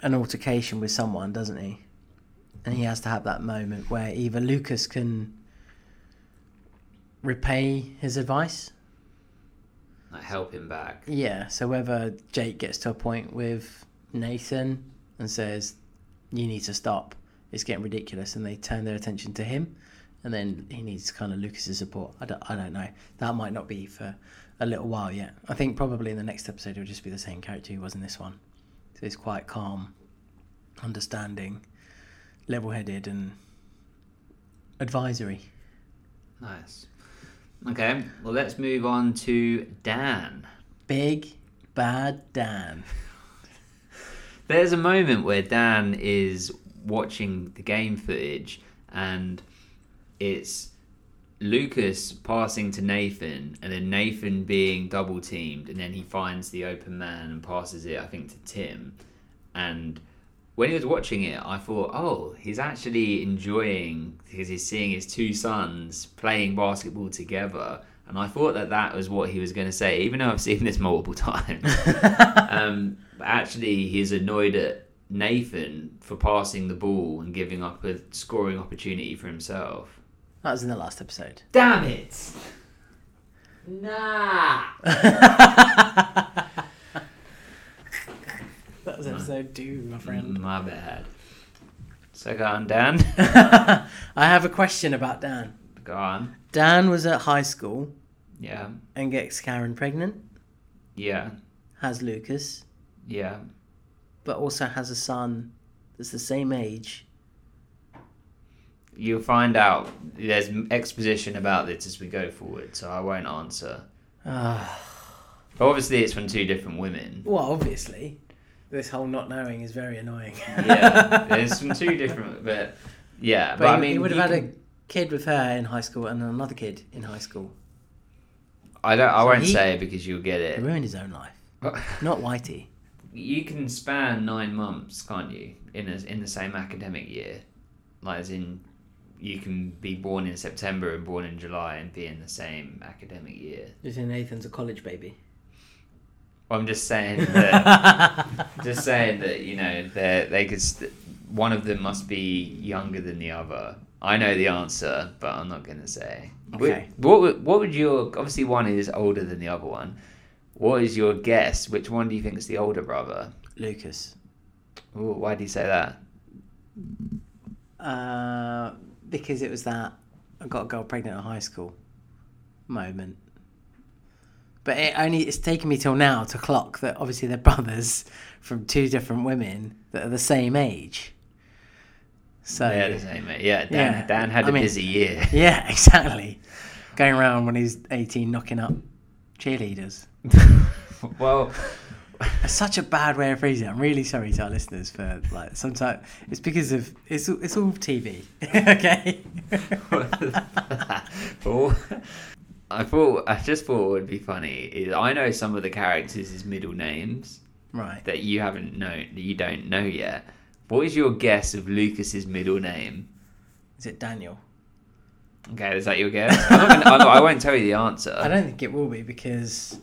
an altercation with someone, doesn't he? And he has to have that moment where either Lucas can repay his advice. Like help him back. Yeah, so whether Jake gets to a point with Nathan and says, You need to stop, it's getting ridiculous, and they turn their attention to him, and then he needs kind of Lucas's support. I don't, I don't know. That might not be for a little while yet. I think probably in the next episode it'll just be the same character he was in this one. So he's quite calm, understanding, level headed, and advisory. Nice. Okay, well let's move on to Dan. Big Bad Dan. There's a moment where Dan is watching the game footage and it's Lucas passing to Nathan and then Nathan being double teamed and then he finds the open man and passes it I think to Tim and when he was watching it I thought oh he's actually enjoying because he's seeing his two sons playing basketball together and I thought that that was what he was going to say even though I've seen this multiple times um, actually he's annoyed at Nathan for passing the ball and giving up a scoring opportunity for himself That was in the last episode. Damn it! Nah. Episode two, my friend. My bad. So go on, Dan. I have a question about Dan. go on. Dan was at high school Yeah. and gets Karen pregnant, Yeah. has Lucas, Yeah. but also has a son that's the same age. You'll find out. There's exposition about this as we go forward, so I won't answer. Ah, But obviously, it's from two different women. well, obviously, this whole not knowing is very annoying. Yeah. There's from two different, but yeah. But, But, I mean, he would you have had can- a kid with her in high school and another kid in high school. I don't. I so won't he- say it because you'll get He it. ruined his own life. Not Whitey. you can span nine months, can't you? In a, in the same academic year, like as in, you can be born in September and born in July and be in the same academic year. Just in Nathan's a college baby. I'm just saying that. just saying that you know they they could. St- one of them must be younger than the other. I know the answer, but I'm not going to say. Okay. Wh- What would, what would your obviously one is older than the other one. What is your guess? Which one do you think is the older brother? Lucas. Ooh, why do you say that? Uh, because it was that I got a girl pregnant at high school moment. But it only it's taken me till now to clock that obviously they're brothers from two different women that are the same age. So yeah, the same, mate. Yeah, Dan, Yeah, Dan had I a mean- busy year. yeah, exactly. Going around when he's eighteen, knocking up cheerleaders. well, It's such a bad way of phrasing it. I'm really sorry to our listeners for like sometimes it's because of it's it's all TV. okay. well, I thought I just thought what would be funny is I know some of the characters' middle names, Right. that you haven't known that you don't know yet. What is your guess of Lucas's middle name? Is it Daniel? Okay, is that your guess? I'm not gonna, I won't tell you the answer. I don't think it will be because.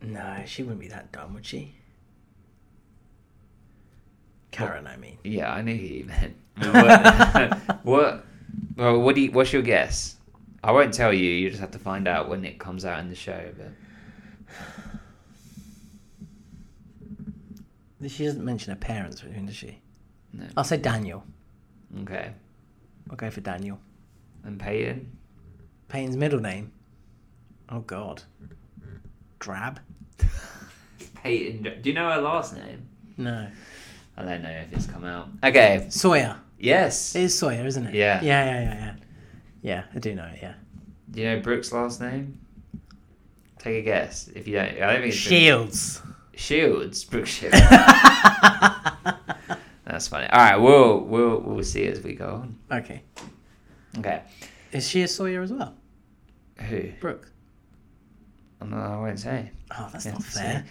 No, she wouldn't be that dumb, would she? Karen, I mean. Yeah, I knew who you meant. what, what? Well, what do you, What's your guess? I won't tell you. You just have to find out when it comes out in the show. But She doesn't mention her parents, does she? No. I'll say Daniel. okay, I'll go for Daniel. and Peyton. Peyton's middle name. Oh God. Drab. Peyton. Do you know her last name? No. I don't know if it's come out. Okay. Sawyer. Yes. It is Sawyer, isn't it? Yeah. Yeah, yeah, yeah, yeah. Yeah, I do know it. Yeah. Do you know Brooke's last name? Take a guess. If you don't, I don't think it's Shields. Shields. Brooke Shields. That's funny. All right, we'll we'll we'll see as we go on. Okay. Okay. Is she a Sawyer as well? Who? Brooke. Oh, no, I won't say. Oh, that's Yeah, not fair.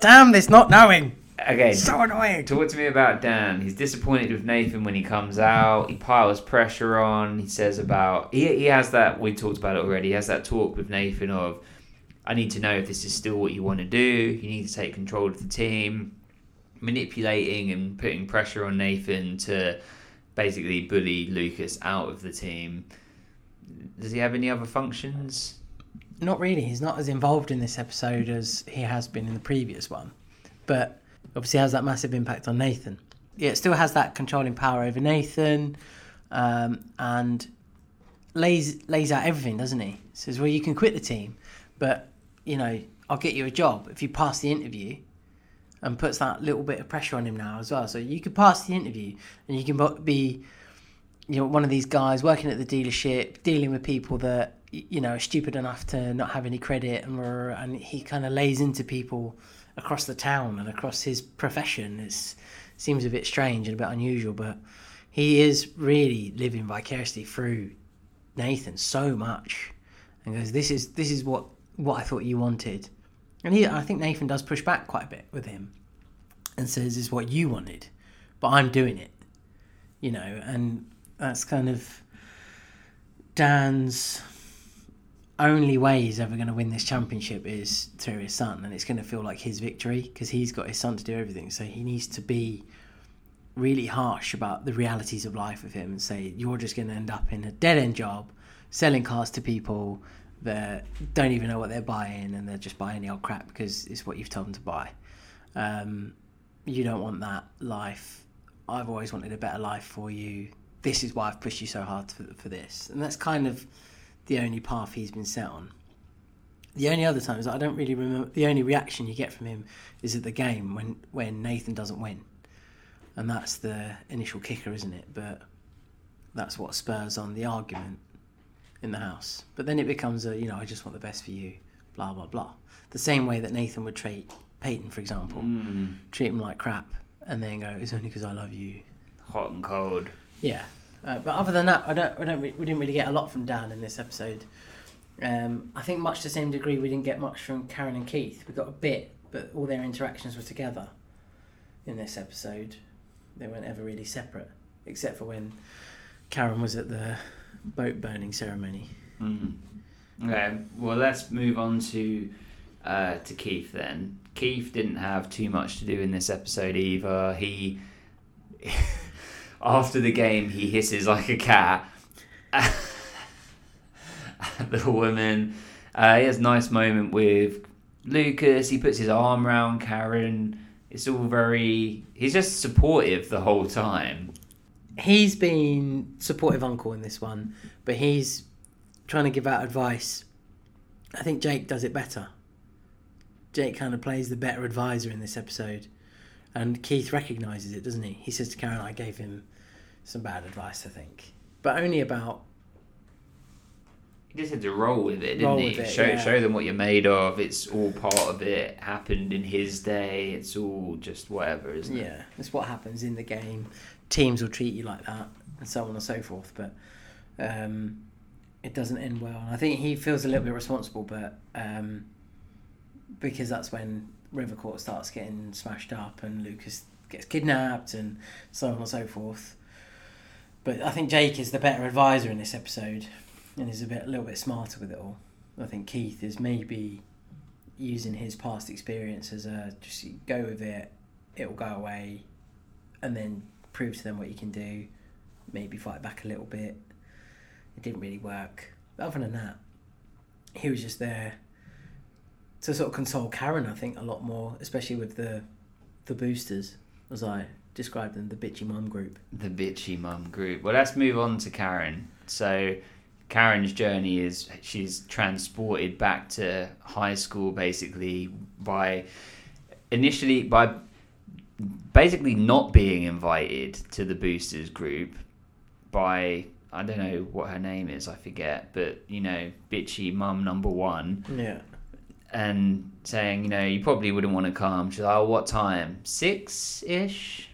Damn this not knowing. Okay. So annoying. Talk to me about Dan. He's disappointed with Nathan when he comes out. He piles pressure on. He says about he he has that we talked about it already. He has that talk with Nathan of I need to know if this is still what you want to do. You need to take control of the team. Manipulating and putting pressure on Nathan to basically bully Lucas out of the team. Does he have any other functions? Not really. He's not as involved in this episode as he has been in the previous one, but obviously has that massive impact on Nathan. Yeah, it still has that controlling power over Nathan, um, and lays lays out everything, doesn't he? Says, "Well, you can quit the team, but you know, I'll get you a job if you pass the interview." And puts that little bit of pressure on him now as well. So you could pass the interview, and you can be you know one of these guys working at the dealership dealing with people that you know are stupid enough to not have any credit and and he kind of lays into people across the town and across his profession it seems a bit strange and a bit unusual but he is really living vicariously through Nathan so much and goes this is this is what what I thought you wanted. And he I think Nathan does push back quite a bit with him and says is what you wanted but I'm doing it you know, and that's kind of Dan's only way he's ever going to win this championship is through his son, and it's going to feel like his victory because he's got his son to do everything. So he needs to be really harsh about the realities of life with him and say, You're just going to end up in a dead end job selling cars to people that don't even know what they're buying and they're just buying any old crap because it's what you've told them to buy. Um, you don't want that life. I've always wanted a better life for you. This is why I've pushed you so hard for, for this. And that's kind of the only path he's been set on. The only other times I don't really remember. The only reaction you get from him is at the game when when Nathan doesn't win, and that's the initial kicker, isn't it? But that's what spurs on the argument in the house. But then it becomes a you know I just want the best for you, blah blah blah. The same way that Nathan would treat Peyton, for example, mm. treat him like crap, and then go it's only because I love you. Hot and cold. Yeah, uh, but other than that, I don't, I don't, we didn't really get a lot from Dan in this episode. Um, I think much the same degree we didn't get much from Karen and Keith. We got a bit, but all their interactions were together in this episode. They weren't ever really separate, except for when Karen was at the boat burning ceremony. Mm. Okay, well let's move on to uh, to Keith then. Keith didn't have too much to do in this episode either. He after the game he hisses like a cat at the woman. Uh, he has a nice moment with Lucas. He puts his arm around Karen. It's all very. He's just supportive the whole time. He's been supportive uncle in this one, but he's trying to give out advice. I think Jake does it better. Jake kind of plays the better advisor in this episode, and Keith recognizes it, doesn't he? He says to Karen, "I gave him some bad advice, I think, but only about He just had to roll with it, didn't Roll he? it, show yeah. show them what you're made of. It's all part of it. Happened in his day. It's all just whatever, isn't it? yeah, it's what happens in the game. Teams will treat you like that, and so on and so forth. But um, it doesn't end well. And I think he feels a little bit responsible, but um, because that's when Rivercourt starts getting smashed up and Lucas gets kidnapped and so on and so forth. But I think Jake is the better advisor in this episode and is a bit a little bit smarter with it all. I think Keith is maybe using his past experience as a just go with it, it'll go away, and then prove to them what you can do. Maybe fight back a little bit. It didn't really work. But other than that, he was just there to sort of console Karen. I think a lot more, especially with the the boosters, as I described them, the bitchy mum group. the bitchy mum group. Well, let's move on to Karen. So, Karen's journey is she's transported back to high school basically by initially by basically not being invited to the boosters group by I don't know what her name is, I forget, but you know, bitchy mum number one Yeah. and saying, you know, you probably wouldn't want to come. She's like, oh, what time? Six ish?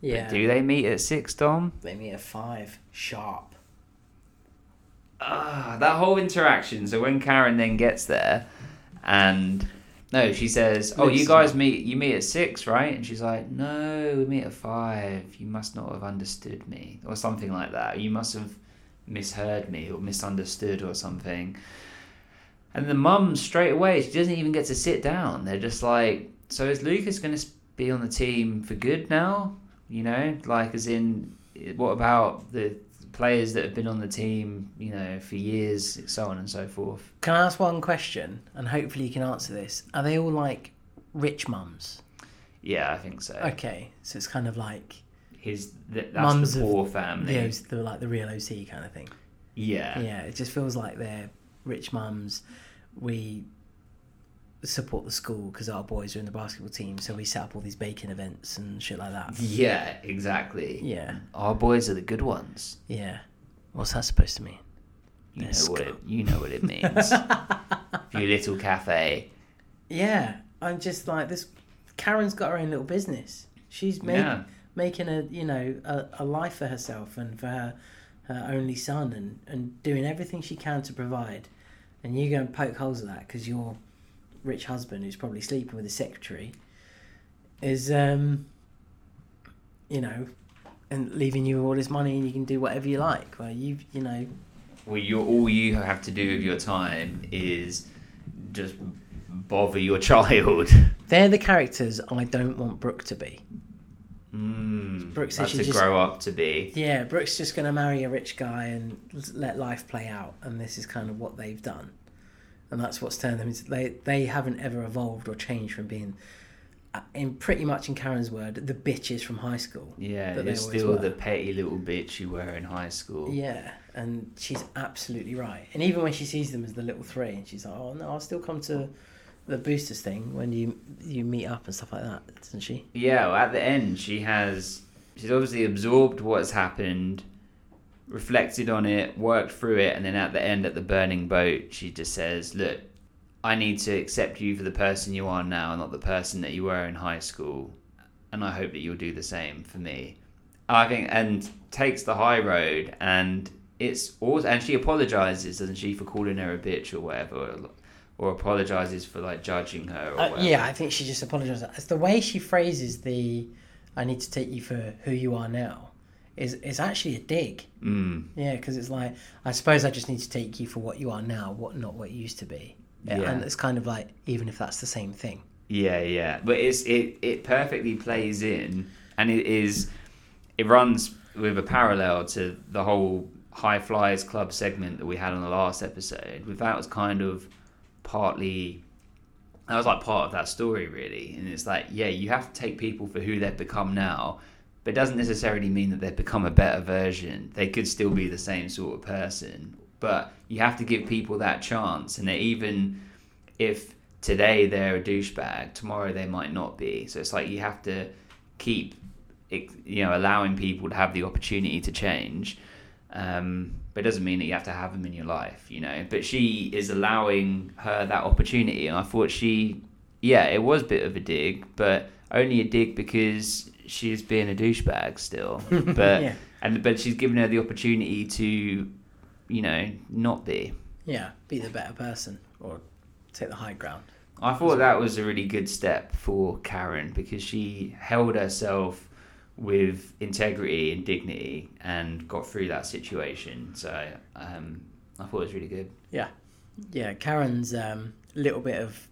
Yeah. Do they meet at six, Dom? They meet at five sharp. Ah, that whole interaction. So when Karen then gets there, and no, she says, "Oh, you guys meet. You meet at six, right?" And she's like, "No, we meet at five. You must not have understood me, or something like that. You must have misheard me or misunderstood or something." And the mum straight away, she doesn't even get to sit down. They're just like, "So is Lucas going to be on the team for good now?" You know, like as in, what about the players that have been on the team, you know, for years, so on and so forth. Can I ask one question? And hopefully you can answer this. Are they all like rich mums? Yeah, I think so. Okay, so it's kind of like His th- that's mums the poor family. the, the like the real OC kind of thing. Yeah. Yeah, it just feels like they're rich mums. We support the school because our boys are in the basketball team, so we set up all these baking events and shit like that. Yeah, exactly. Yeah, Our boys are the good ones. yeah. What's that supposed to mean? You They're know what it, you know what it means. Your little cafe. Yeah, I'm just like this. Karen's got her own little business. She's make, Yeah. making a you know a, a life for herself and for her her only son and and doing everything she can to provide. And you go and poke holes at that because your rich husband, who's probably sleeping with his secretary, is um, you know, and leaving you all this money and you can do whatever you like. Well, you you know, Well, you all you have to do with your time is just bother your child. they're the characters I don't want Brooke to be. Mm, Brooke that's to just- grow up to be. Yeah, Brooke's just going to marry a rich guy and let life play out, and this is kind of what they've done, and that's what's turned them into. They they haven't ever evolved or changed from being, uh, in pretty much in Karen's word, the bitches from high school. Yeah, that they you're still were. the petty little bitch you were in high school. Yeah, and she's absolutely right. And even when she sees them as the little three, and she's like, "Oh no, I'll still come to the boosters thing when you you meet up and stuff like that," doesn't she? Yeah, well, at the end, she has. She's obviously absorbed what's happened, reflected on it, worked through it, and then at the end, at the burning boat, she just says, Look, I need to accept you for the person you are now, not the person that you were in high school. And I hope that you'll do the same for me. I think, and takes the high road, and it's also, and she apologizes, doesn't she, for calling her a bitch or whatever, or, or apologizes for like judging her or Uh, yeah, I think she just apologizes. It's the way she phrases the "I need to take you for who you are now" is is actually a dig. Mm. Yeah, because it's like I suppose I just need to take you for what you are now, what not what you used to be. Yeah. And it's kind of like even if that's the same thing. Yeah, yeah, but it's it it perfectly plays in, and it is it runs with a parallel to the whole High Flyers Club segment that we had on the last episode. With that was kind of partly that was like part of that story really, and it's like yeah, you have to take people for who they've become now, but doesn't necessarily mean that they've become a better version. They could still be the same sort of person, but you have to give people that chance, and even if today they're a douchebag, tomorrow they might not be. So it's like you have to keep, you know, allowing people to have the opportunity to change. Um, but it doesn't mean that you have to have them in your life, you know. But she is allowing her that opportunity, and I thought she, yeah, it was a bit of a dig, but only a dig because she's being a douchebag still. But Yeah. and but she's given her the opportunity to, you know, not be. Yeah, be the better person or take the high ground. I thought that was a really good step for Karen because she held herself with integrity and dignity and got through that situation. So um, I thought it was really good. Yeah, yeah. Karen's um, little bit of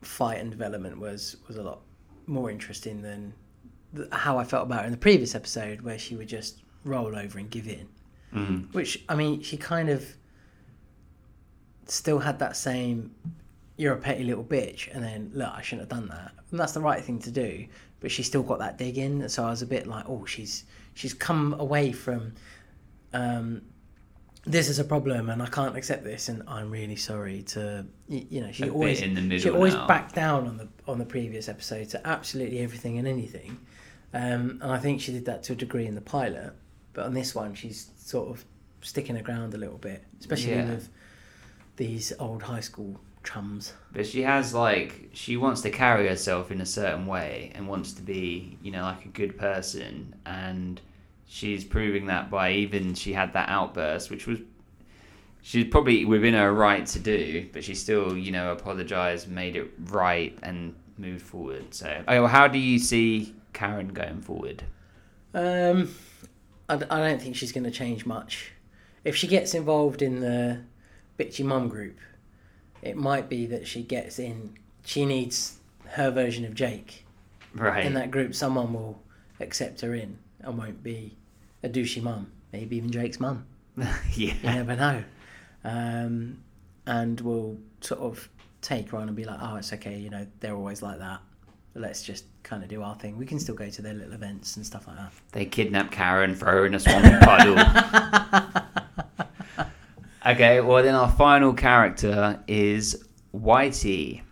fight and development was was a lot more interesting than th- how I felt about her in the previous episode, where she would just roll over and give in. Mm. Which I mean, she kind of still had that same "you're a petty little bitch," and then look, I shouldn't have done that. And that's the right thing to do, but she still got that dig in. So I was a bit like, oh, she's she's come away from. Um, this is a problem and I can't accept this and I'm really sorry to you know she A always in the middle she always now. backed down on the on the previous episode to absolutely everything and anything um, and I think she did that to a degree in the pilot but on this one she's sort of sticking her ground a little bit especially Yeah. with these old high school chums But she has like she wants to carry herself in a certain way and wants to be, you know, like a good person and she's proving that by even she had that outburst which was she's probably within her right to do, but she still, you know, apologized, made it right and moved forward. So, okay, well, how do you see Karen going forward? Um, I, I don't think she's going to change much. If she gets involved in the bitchy mum group, it might be that she gets in. She needs her version of Jake Right. in that group. Someone will accept her in and won't be a douchey mum. Maybe even Jake's mum. yeah. You never know. Um, and will sort of take her on and be like, "Oh, it's okay. You know, they're always like that. Let's just kind of do our thing. We can still go to their little events and stuff like that." They kidnap Karen, throw her in a swampy puddle. okay, well then our final character is Whitey.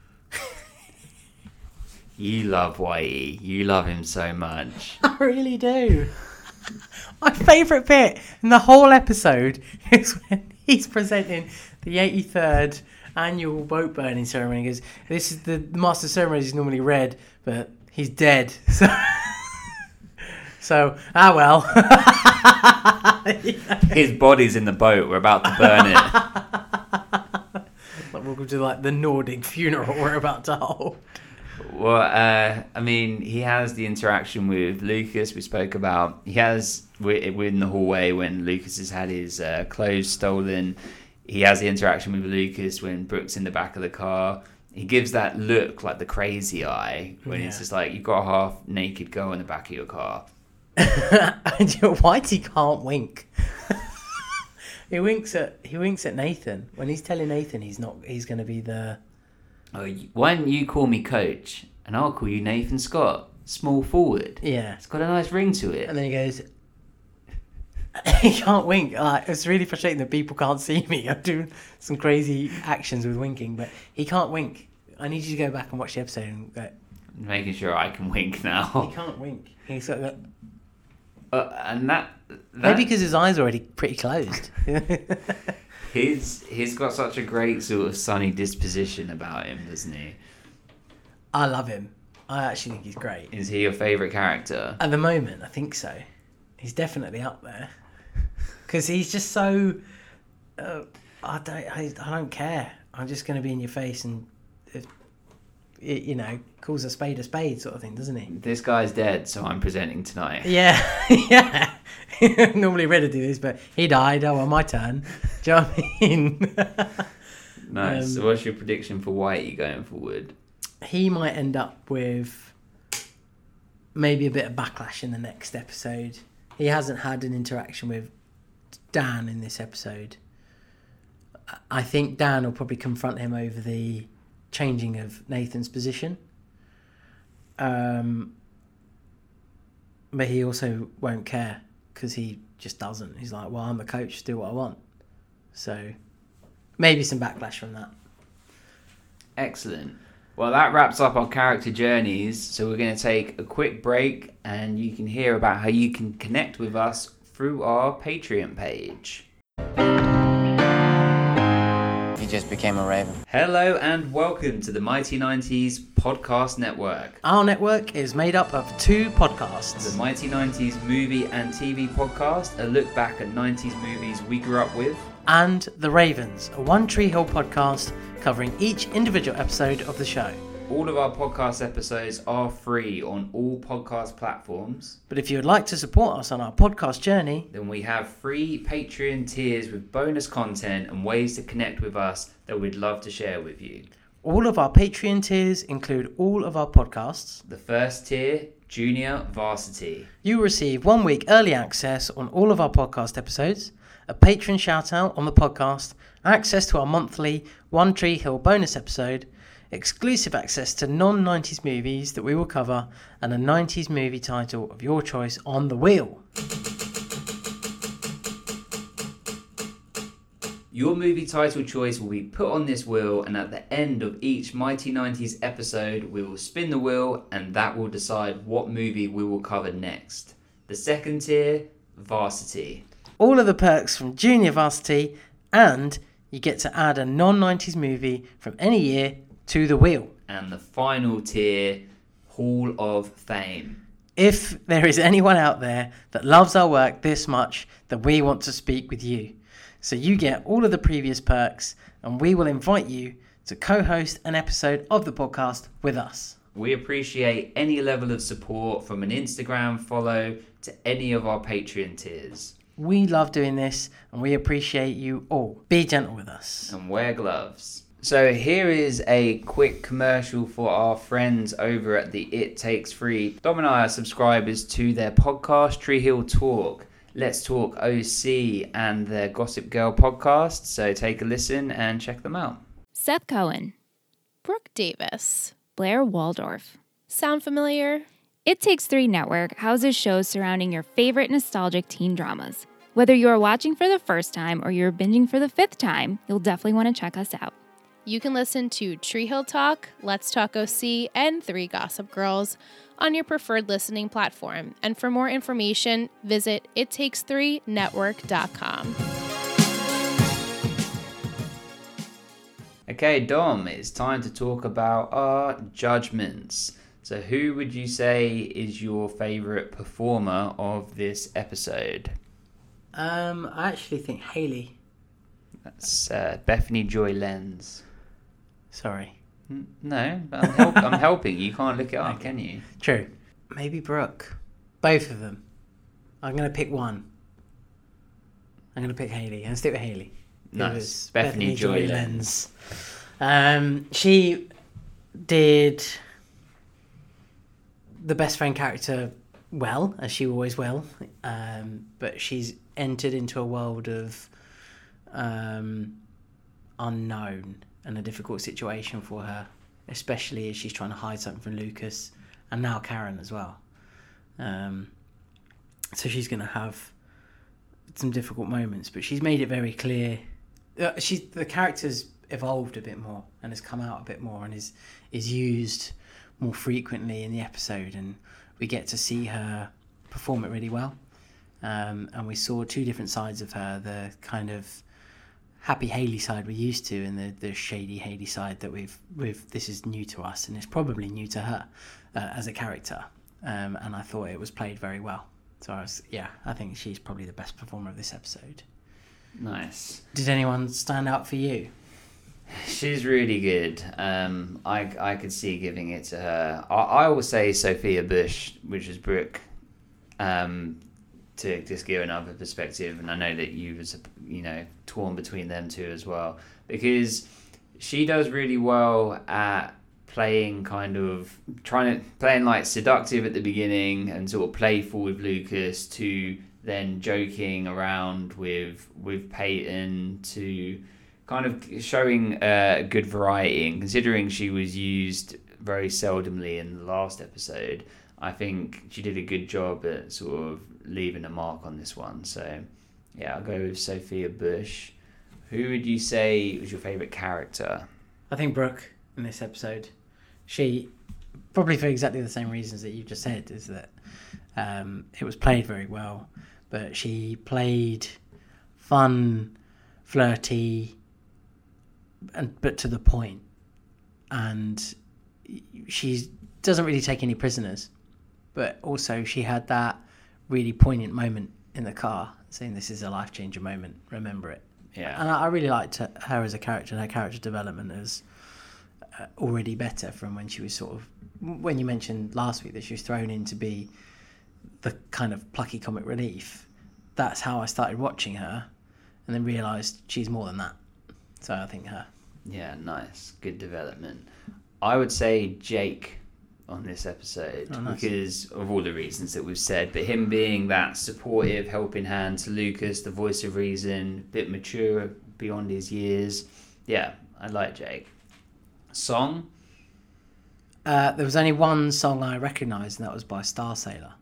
you love Whitey. You love him so much. I really do. My favourite bit in the whole episode is when he's presenting the 83rd annual boat burning ceremony. He goes, This is the, master ceremony is normally Red, but he's dead. So, so ah well. His body's in the boat. We're about to burn it. Like, Welcome to like the Nordic funeral we're about to hold. Well, uh, I mean, he has the interaction with Lucas we spoke about. He has wi- within the hallway when Lucas has had his uh, clothes stolen. He has the interaction with Lucas when Brooks in the back of the car. He gives that look like the crazy eye when it's Yeah. just like you've got a half naked girl in the back of your car. Whitey can't wink. he winks at he winks at Nathan when he's telling Nathan he's not he's going to be the Oh, you- why don't you call me coach and I'll call you Nathan Scott, small forward. yeah It's got a nice ring to it. And then he goes, he can't wink. Like, it's really frustrating that people can't see me. I'm doing some crazy actions with winking, but he can't wink. I need you to go back and watch the episode and go, Making sure I can wink now. he can't wink. He's sort of, Uh, and that, that maybe because his eyes are already pretty closed. He's he's got such a great sort of sunny disposition about him, doesn't he? I love him. I actually think he's great. Is he your favourite character? At the moment, I think so. He's definitely up there because he's just so. Uh, I don't. I, I don't care. I'm just going to be in your face and, if, y- you know, calls a spade a spade, sort of thing, doesn't he? This guy's dead, so I'm presenting tonight. Yeah, yeah. Normally Red would do this, but he died. Oh, well, my turn. Do you know what I mean? Nice. Um, so what's your prediction for Whitey going forward? he might end up with maybe a bit of backlash in the next episode. He hasn't had an interaction with Dan in this episode. I think Dan will probably confront him over the changing of Nathan's position. Um, but he also won't care because he just doesn't. He's like, well, I'm the coach, do what I want. So maybe some backlash from that. Excellent. Well, that wraps up our character journeys. So we're going to take a quick break, and you can hear about how you can connect with us through our Patreon page. Did just became a raven. Hello and welcome to the Mighty 90s Podcast Network. Our network is made up of two podcasts. The Mighty 90s Movie and TV Podcast, a look back at 90s movies we grew up with. and The Ravens, a One Tree Hill podcast covering each individual episode of the show. All of our podcast episodes are free on all podcast platforms. But if you would like to support us on our podcast journey, Then we have free Patreon tiers with bonus content and ways to connect with us that we'd love to share with you. all of our Patreon tiers include all of our podcasts. The first tier, Junior Varsity. You will receive one week early access on all of our podcast episodes, a patron shout out on the podcast, access to our monthly One Tree Hill bonus episode, exclusive access to non 90s movies that we will cover, and a 90s movie title of your choice on the wheel. Your movie title choice will be put on this wheel, and at the end of each Mighty 90s episode, we will spin the wheel, and that will decide what movie we will cover next. The second tier, Varsity. All of the perks from Junior Varsity, and you get to add a non 90s movie from any year to the wheel. And the final tier, Hall of Fame. If there is anyone out there that loves our work this much, then we want to speak with you. So you get all of the previous perks, and we will invite you to co host an episode of the podcast with us. We appreciate any level of support from an Instagram follow to any of our Patreon tiers. We love doing this, and we appreciate you all. Be gentle with us. and wear gloves. So here is a quick commercial for our friends over at the It Takes Three. Dom and I are subscribers to their podcast Tree Hill Talk. Let's Talk OC and their Gossip Girl podcast. So take a listen and check them out. Seth Cohen, Brooke Davis. Blair Waldorf. Sound familiar? It Takes Three Network houses shows surrounding your favorite nostalgic teen dramas. Whether you are watching for the first time or you're binging for the fifth time, you'll definitely want to check us out. You can listen to Tree Hill Talk, Let's Talk OC, and Three Gossip Girls on your preferred listening platform. And for more information, visit ittakes3network.com. Okay, Dom, it's time to talk about our judgments. So, who would you say is your favorite performer of this episode? Um, I actually think Haley. That's uh, Bethany Joy Lenz. Sorry. N- No, I'm, help- I'm helping. You can't look it up, can you? True. Maybe Brooke. Both of them. I'm going to pick one. I'm going to pick Haley. I'm stick with Haley. Nice. was Bethany Joy Lenz. Um, she did the best friend character well, as she always will. Um, but she's entered into a world of um, unknown and a difficult situation for her, especially as she's trying to hide something from Lucas and now Karen as well. Um, so she's going to have some difficult moments, but she's made it very clear. Uh, she's the character's evolved a bit more and has come out a bit more and is is used more frequently in the episode, and we get to see her perform it really well. Um, and we saw two different sides of her: the kind of happy Haley side we're used to, and the, the shady Haley side that we've we've this is new to us, and it's probably new to her uh, as a character. Um, and I thought it was played very well. So I was, yeah, I think she's probably the best performer of this episode. Nice. Did anyone stand out for you? She's really good. Um, I I could see giving it to her. I, I will say Sophia Bush, which is Brooke, um, to just give another perspective. And I know that you was you know torn between them two as well because she does really well at playing kind of trying to playing like seductive at the beginning and sort of playful with Lucas to then joking around with with Peyton to kind of showing uh, good variety and considering she was used very seldomly in the last episode I think she did a good job at sort of leaving a mark on this one. So yeah I'll go with Sophia Bush. Who would you say was your favourite character? I think Brooke in this episode, she probably for exactly the same reasons that you just said, is that um, it was played very well, but she played fun, flirty, and but to the point, and she doesn't really take any prisoners, but also she had that really poignant moment in the car, saying this is a life changer moment. Remember it. Yeah. And I, I really liked her, her as a character, and her character development is uh, already better from when she was sort of when you mentioned last week that she was thrown in to be the kind of plucky comic relief. That's how I started watching her, and then realised she's more than that. So I think her. Yeah, nice. Good development. I would say Jake on this episode Oh, nice. because of all the reasons that we've said, but him being that supportive, helping hand to Lucas, the voice of reason, a bit mature beyond his years. Yeah, I like Jake. Song? Uh, there was only one song I recognised, and that was by Starsailor.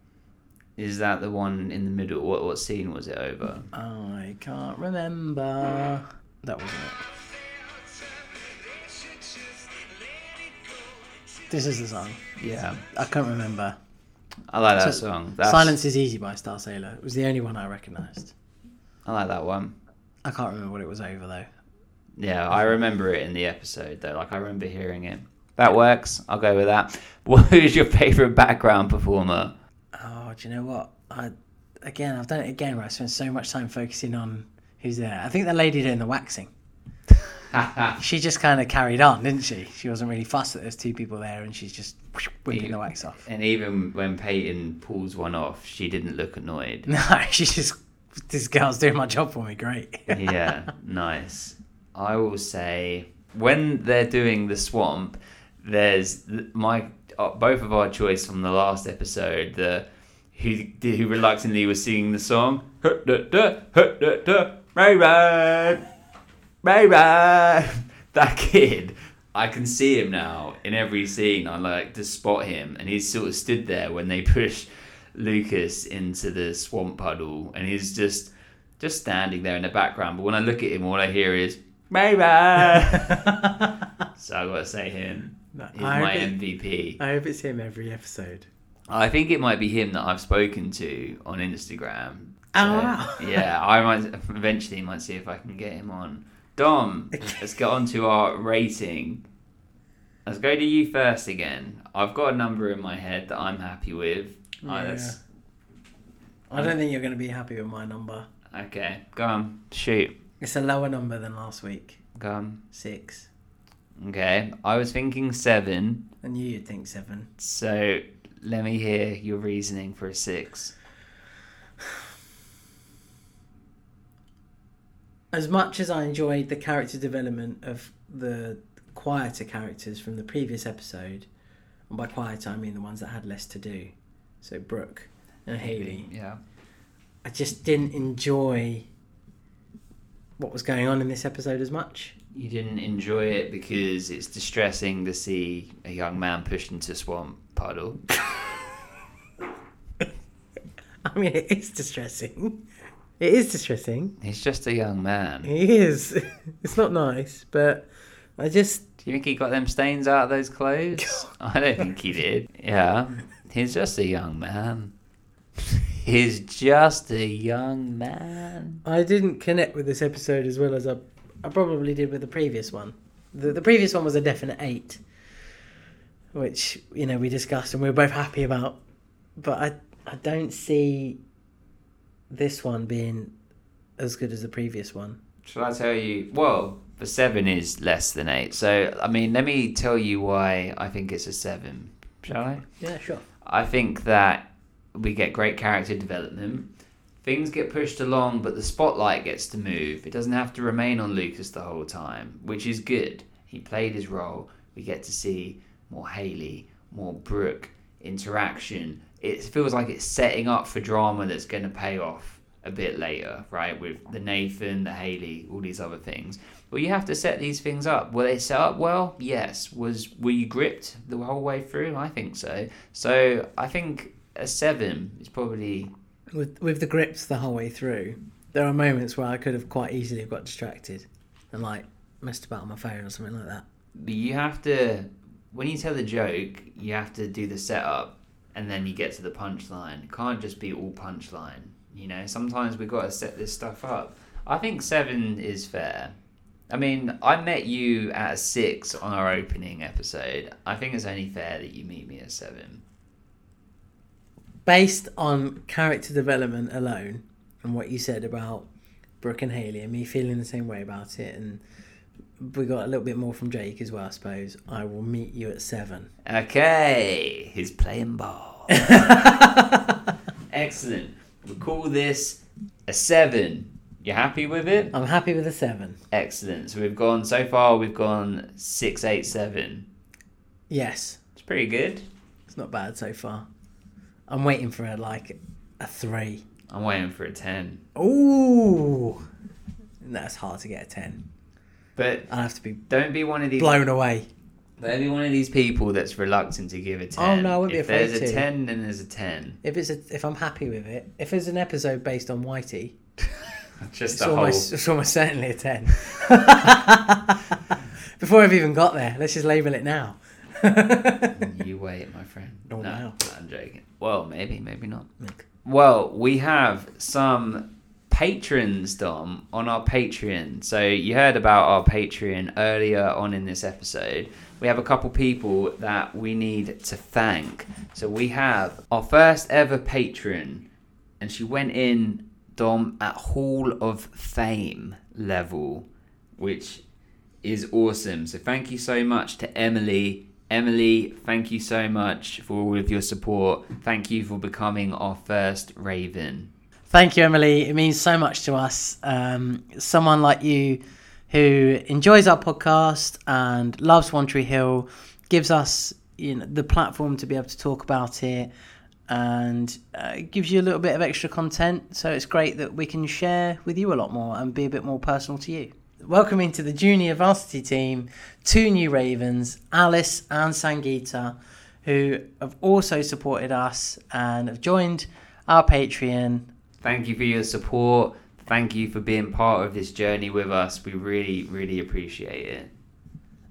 Is that the one in the middle? What what scene was it over? I can't remember. That wasn't it. This is the song. Yeah, I can't remember. I like that So- song. That's, Silence is Easy by Starsailor. It was the only one I recognised. I like that one. I can't remember what it was over though. Yeah, I remember it in the episode though. Like I remember hearing it. That works. I'll go with that. What is your favorite background performer? Oh, do you know what? I again, I've done it again where I spent so much time focusing on who's there. I think the lady doing the waxing. She just kind of carried on, didn't she? She wasn't really fussed that there's two people there, and she's just whipping the wax off. And even when Peyton pulls one off, she didn't look annoyed. No, she's just this girl's doing my job for me. Great. yeah, nice. I will say when they're doing the swamp, there's my uh, both of our choice from the last episode. The who who reluctantly was singing the song. Ray Ray, that kid. I can see him now in every scene. I like to spot him, and he's sort of stood there when they push Lucas into the swamp puddle, and he's just just standing there in the background. But when I look at him, all I hear is Ray. so I gotta say him. He's I my hope it- MVP. I hope it's him every episode. I think it might be him that I've spoken to on Instagram. Oh, wow. yeah, I might eventually might see if I can get him on. Dom, let's get on to our rating. Let's go to you first again. I've got a number in my head that I'm happy with. I- let's- I don't think you're going to be happy with my number. okay, go on, shoot, It's a lower number than last week. go on. Six. Okay, I was thinking seven, And you, you'd think seven. so let me hear your reasoning for a six. As much as I enjoyed the character development of the quieter characters from the previous episode, and by quieter I mean the ones that had less to do, so Brooke and Haley, Yeah. I just didn't enjoy what was going on in this episode as much. You didn't enjoy it because it's distressing to see a young man pushed into a swamp puddle. I mean, it is distressing. It is distressing. He's just a young man. He is. It's not nice, but I just Do you think he got them stains out of those clothes? I don't think he did. Yeah. He's just a young man. He's just a young man. I didn't connect with this episode as well as I, I probably did with the previous one. The, the previous one was a definite eight, which you know we discussed and we were both happy about. But I I don't see this one being as good as the previous one. Shall I tell you? Well, the seven is less than eight. So, I mean, let me tell you why I think it's a seven. Shall I? Yeah, sure. I think that we get great character development. Things get pushed along, but the spotlight gets to move. It doesn't have to remain on Lucas the whole time, which is good. He played his role. We get to see more Haley, more Brooke, interaction. It feels like it's setting up for drama that's going to pay off a bit later, right? With the Nathan, the Haley, all these other things. Well, you have to set these things up. Were they set up well? Yes. Was were you gripped the whole way through? I think so. So I think a seven is probably With with the grips the whole way through, there are moments where I could have quite easily got distracted and like messed about on my phone or something like that. But you have to, when you tell the joke, you have to do the setup, and then you get to the punchline. It can't just be all punchline. You know, sometimes we've got to set this stuff up. I think seven is fair. I mean, I met you at a six on our opening episode. I think it's only fair that you meet me at seven. Based on character development alone and what you said about Brooke and Haley and me feeling the same way about it, and we got a little bit more from Jake as well, I suppose. I will meet you at seven. Okay, he's playing ball. Excellent. We'll call this a seven. You happy with it? I'm happy with a seven. Excellent. So we've gone so far. We've gone six, eight, seven. Yes, It's pretty good. it's not bad so far. I'm waiting for a like a three. I'm waiting for a ten. Ooh, that's hard to get a ten. But I have to be don't be one of these. blown away. Don't be one of these people that's reluctant to give a ten. Oh, no, I wouldn't be if afraid there's a ten, then there's a ten. If it's a, if I'm happy with it, if it's an episode based on Whitey, Just it's a whole. almost it's almost certainly a ten. Before I've even got there, let's just label it now. You wait, my friend. Oh, no, wow. I'm joking. Well, maybe, maybe not. Well, we have some patrons, Dom, on our Patreon. So you heard about our Patreon earlier on in this episode. We have a couple people that we need to thank. So we have our first ever patron, and she went in, Dom, at Hall of Fame level, which is awesome. So thank you so much to Emily. Emily, thank you so much for all of your support. Thank you for becoming our first Raven. Thank you, Emily. It means so much to us. Um, someone like you who enjoys our podcast and loves One Tree Hill gives us you know, the platform to be able to talk about it and uh, gives you a little bit of extra content. So it's great that we can share with you a lot more and be a bit more personal to you. Welcoming to the junior varsity team, two new Ravens, Alice and Sangeeta, who have also supported us and have joined our Patreon Thank you for your support. Thank you for being part of this journey with us. We really, really appreciate it.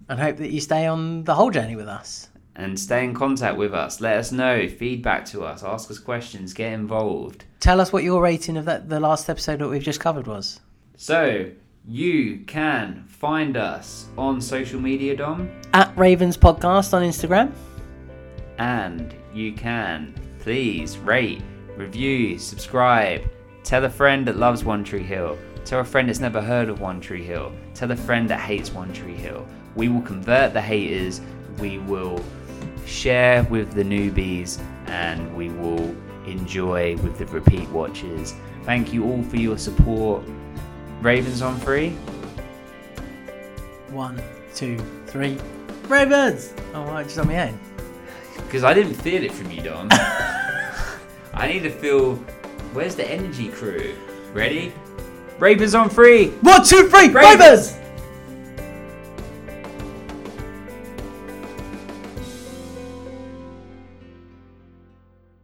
and hope that you stay on the whole journey with us. And stay in contact with us. Let us know, feedback to us, ask us questions, get involved. Tell us what your rating of that the last episode that we've just covered was. So, you can find us on social media, Dom. At Ravens Podcast on Instagram. And you can please rate, review, subscribe. Tell a friend that loves One Tree Hill. Tell a friend that's never heard of One Tree Hill. Tell a friend that hates One Tree Hill. We will convert the haters. We will share with the newbies and we will enjoy with the repeat watchers. Thank you all for your support. Ravens on free. One, two, three. Ravens! Oh, right, just on my own. Because I didn't feel it from you, Dom. I need to feel. Where's the energy crew? Ready? Ravens on free! One, two, three! Ravens!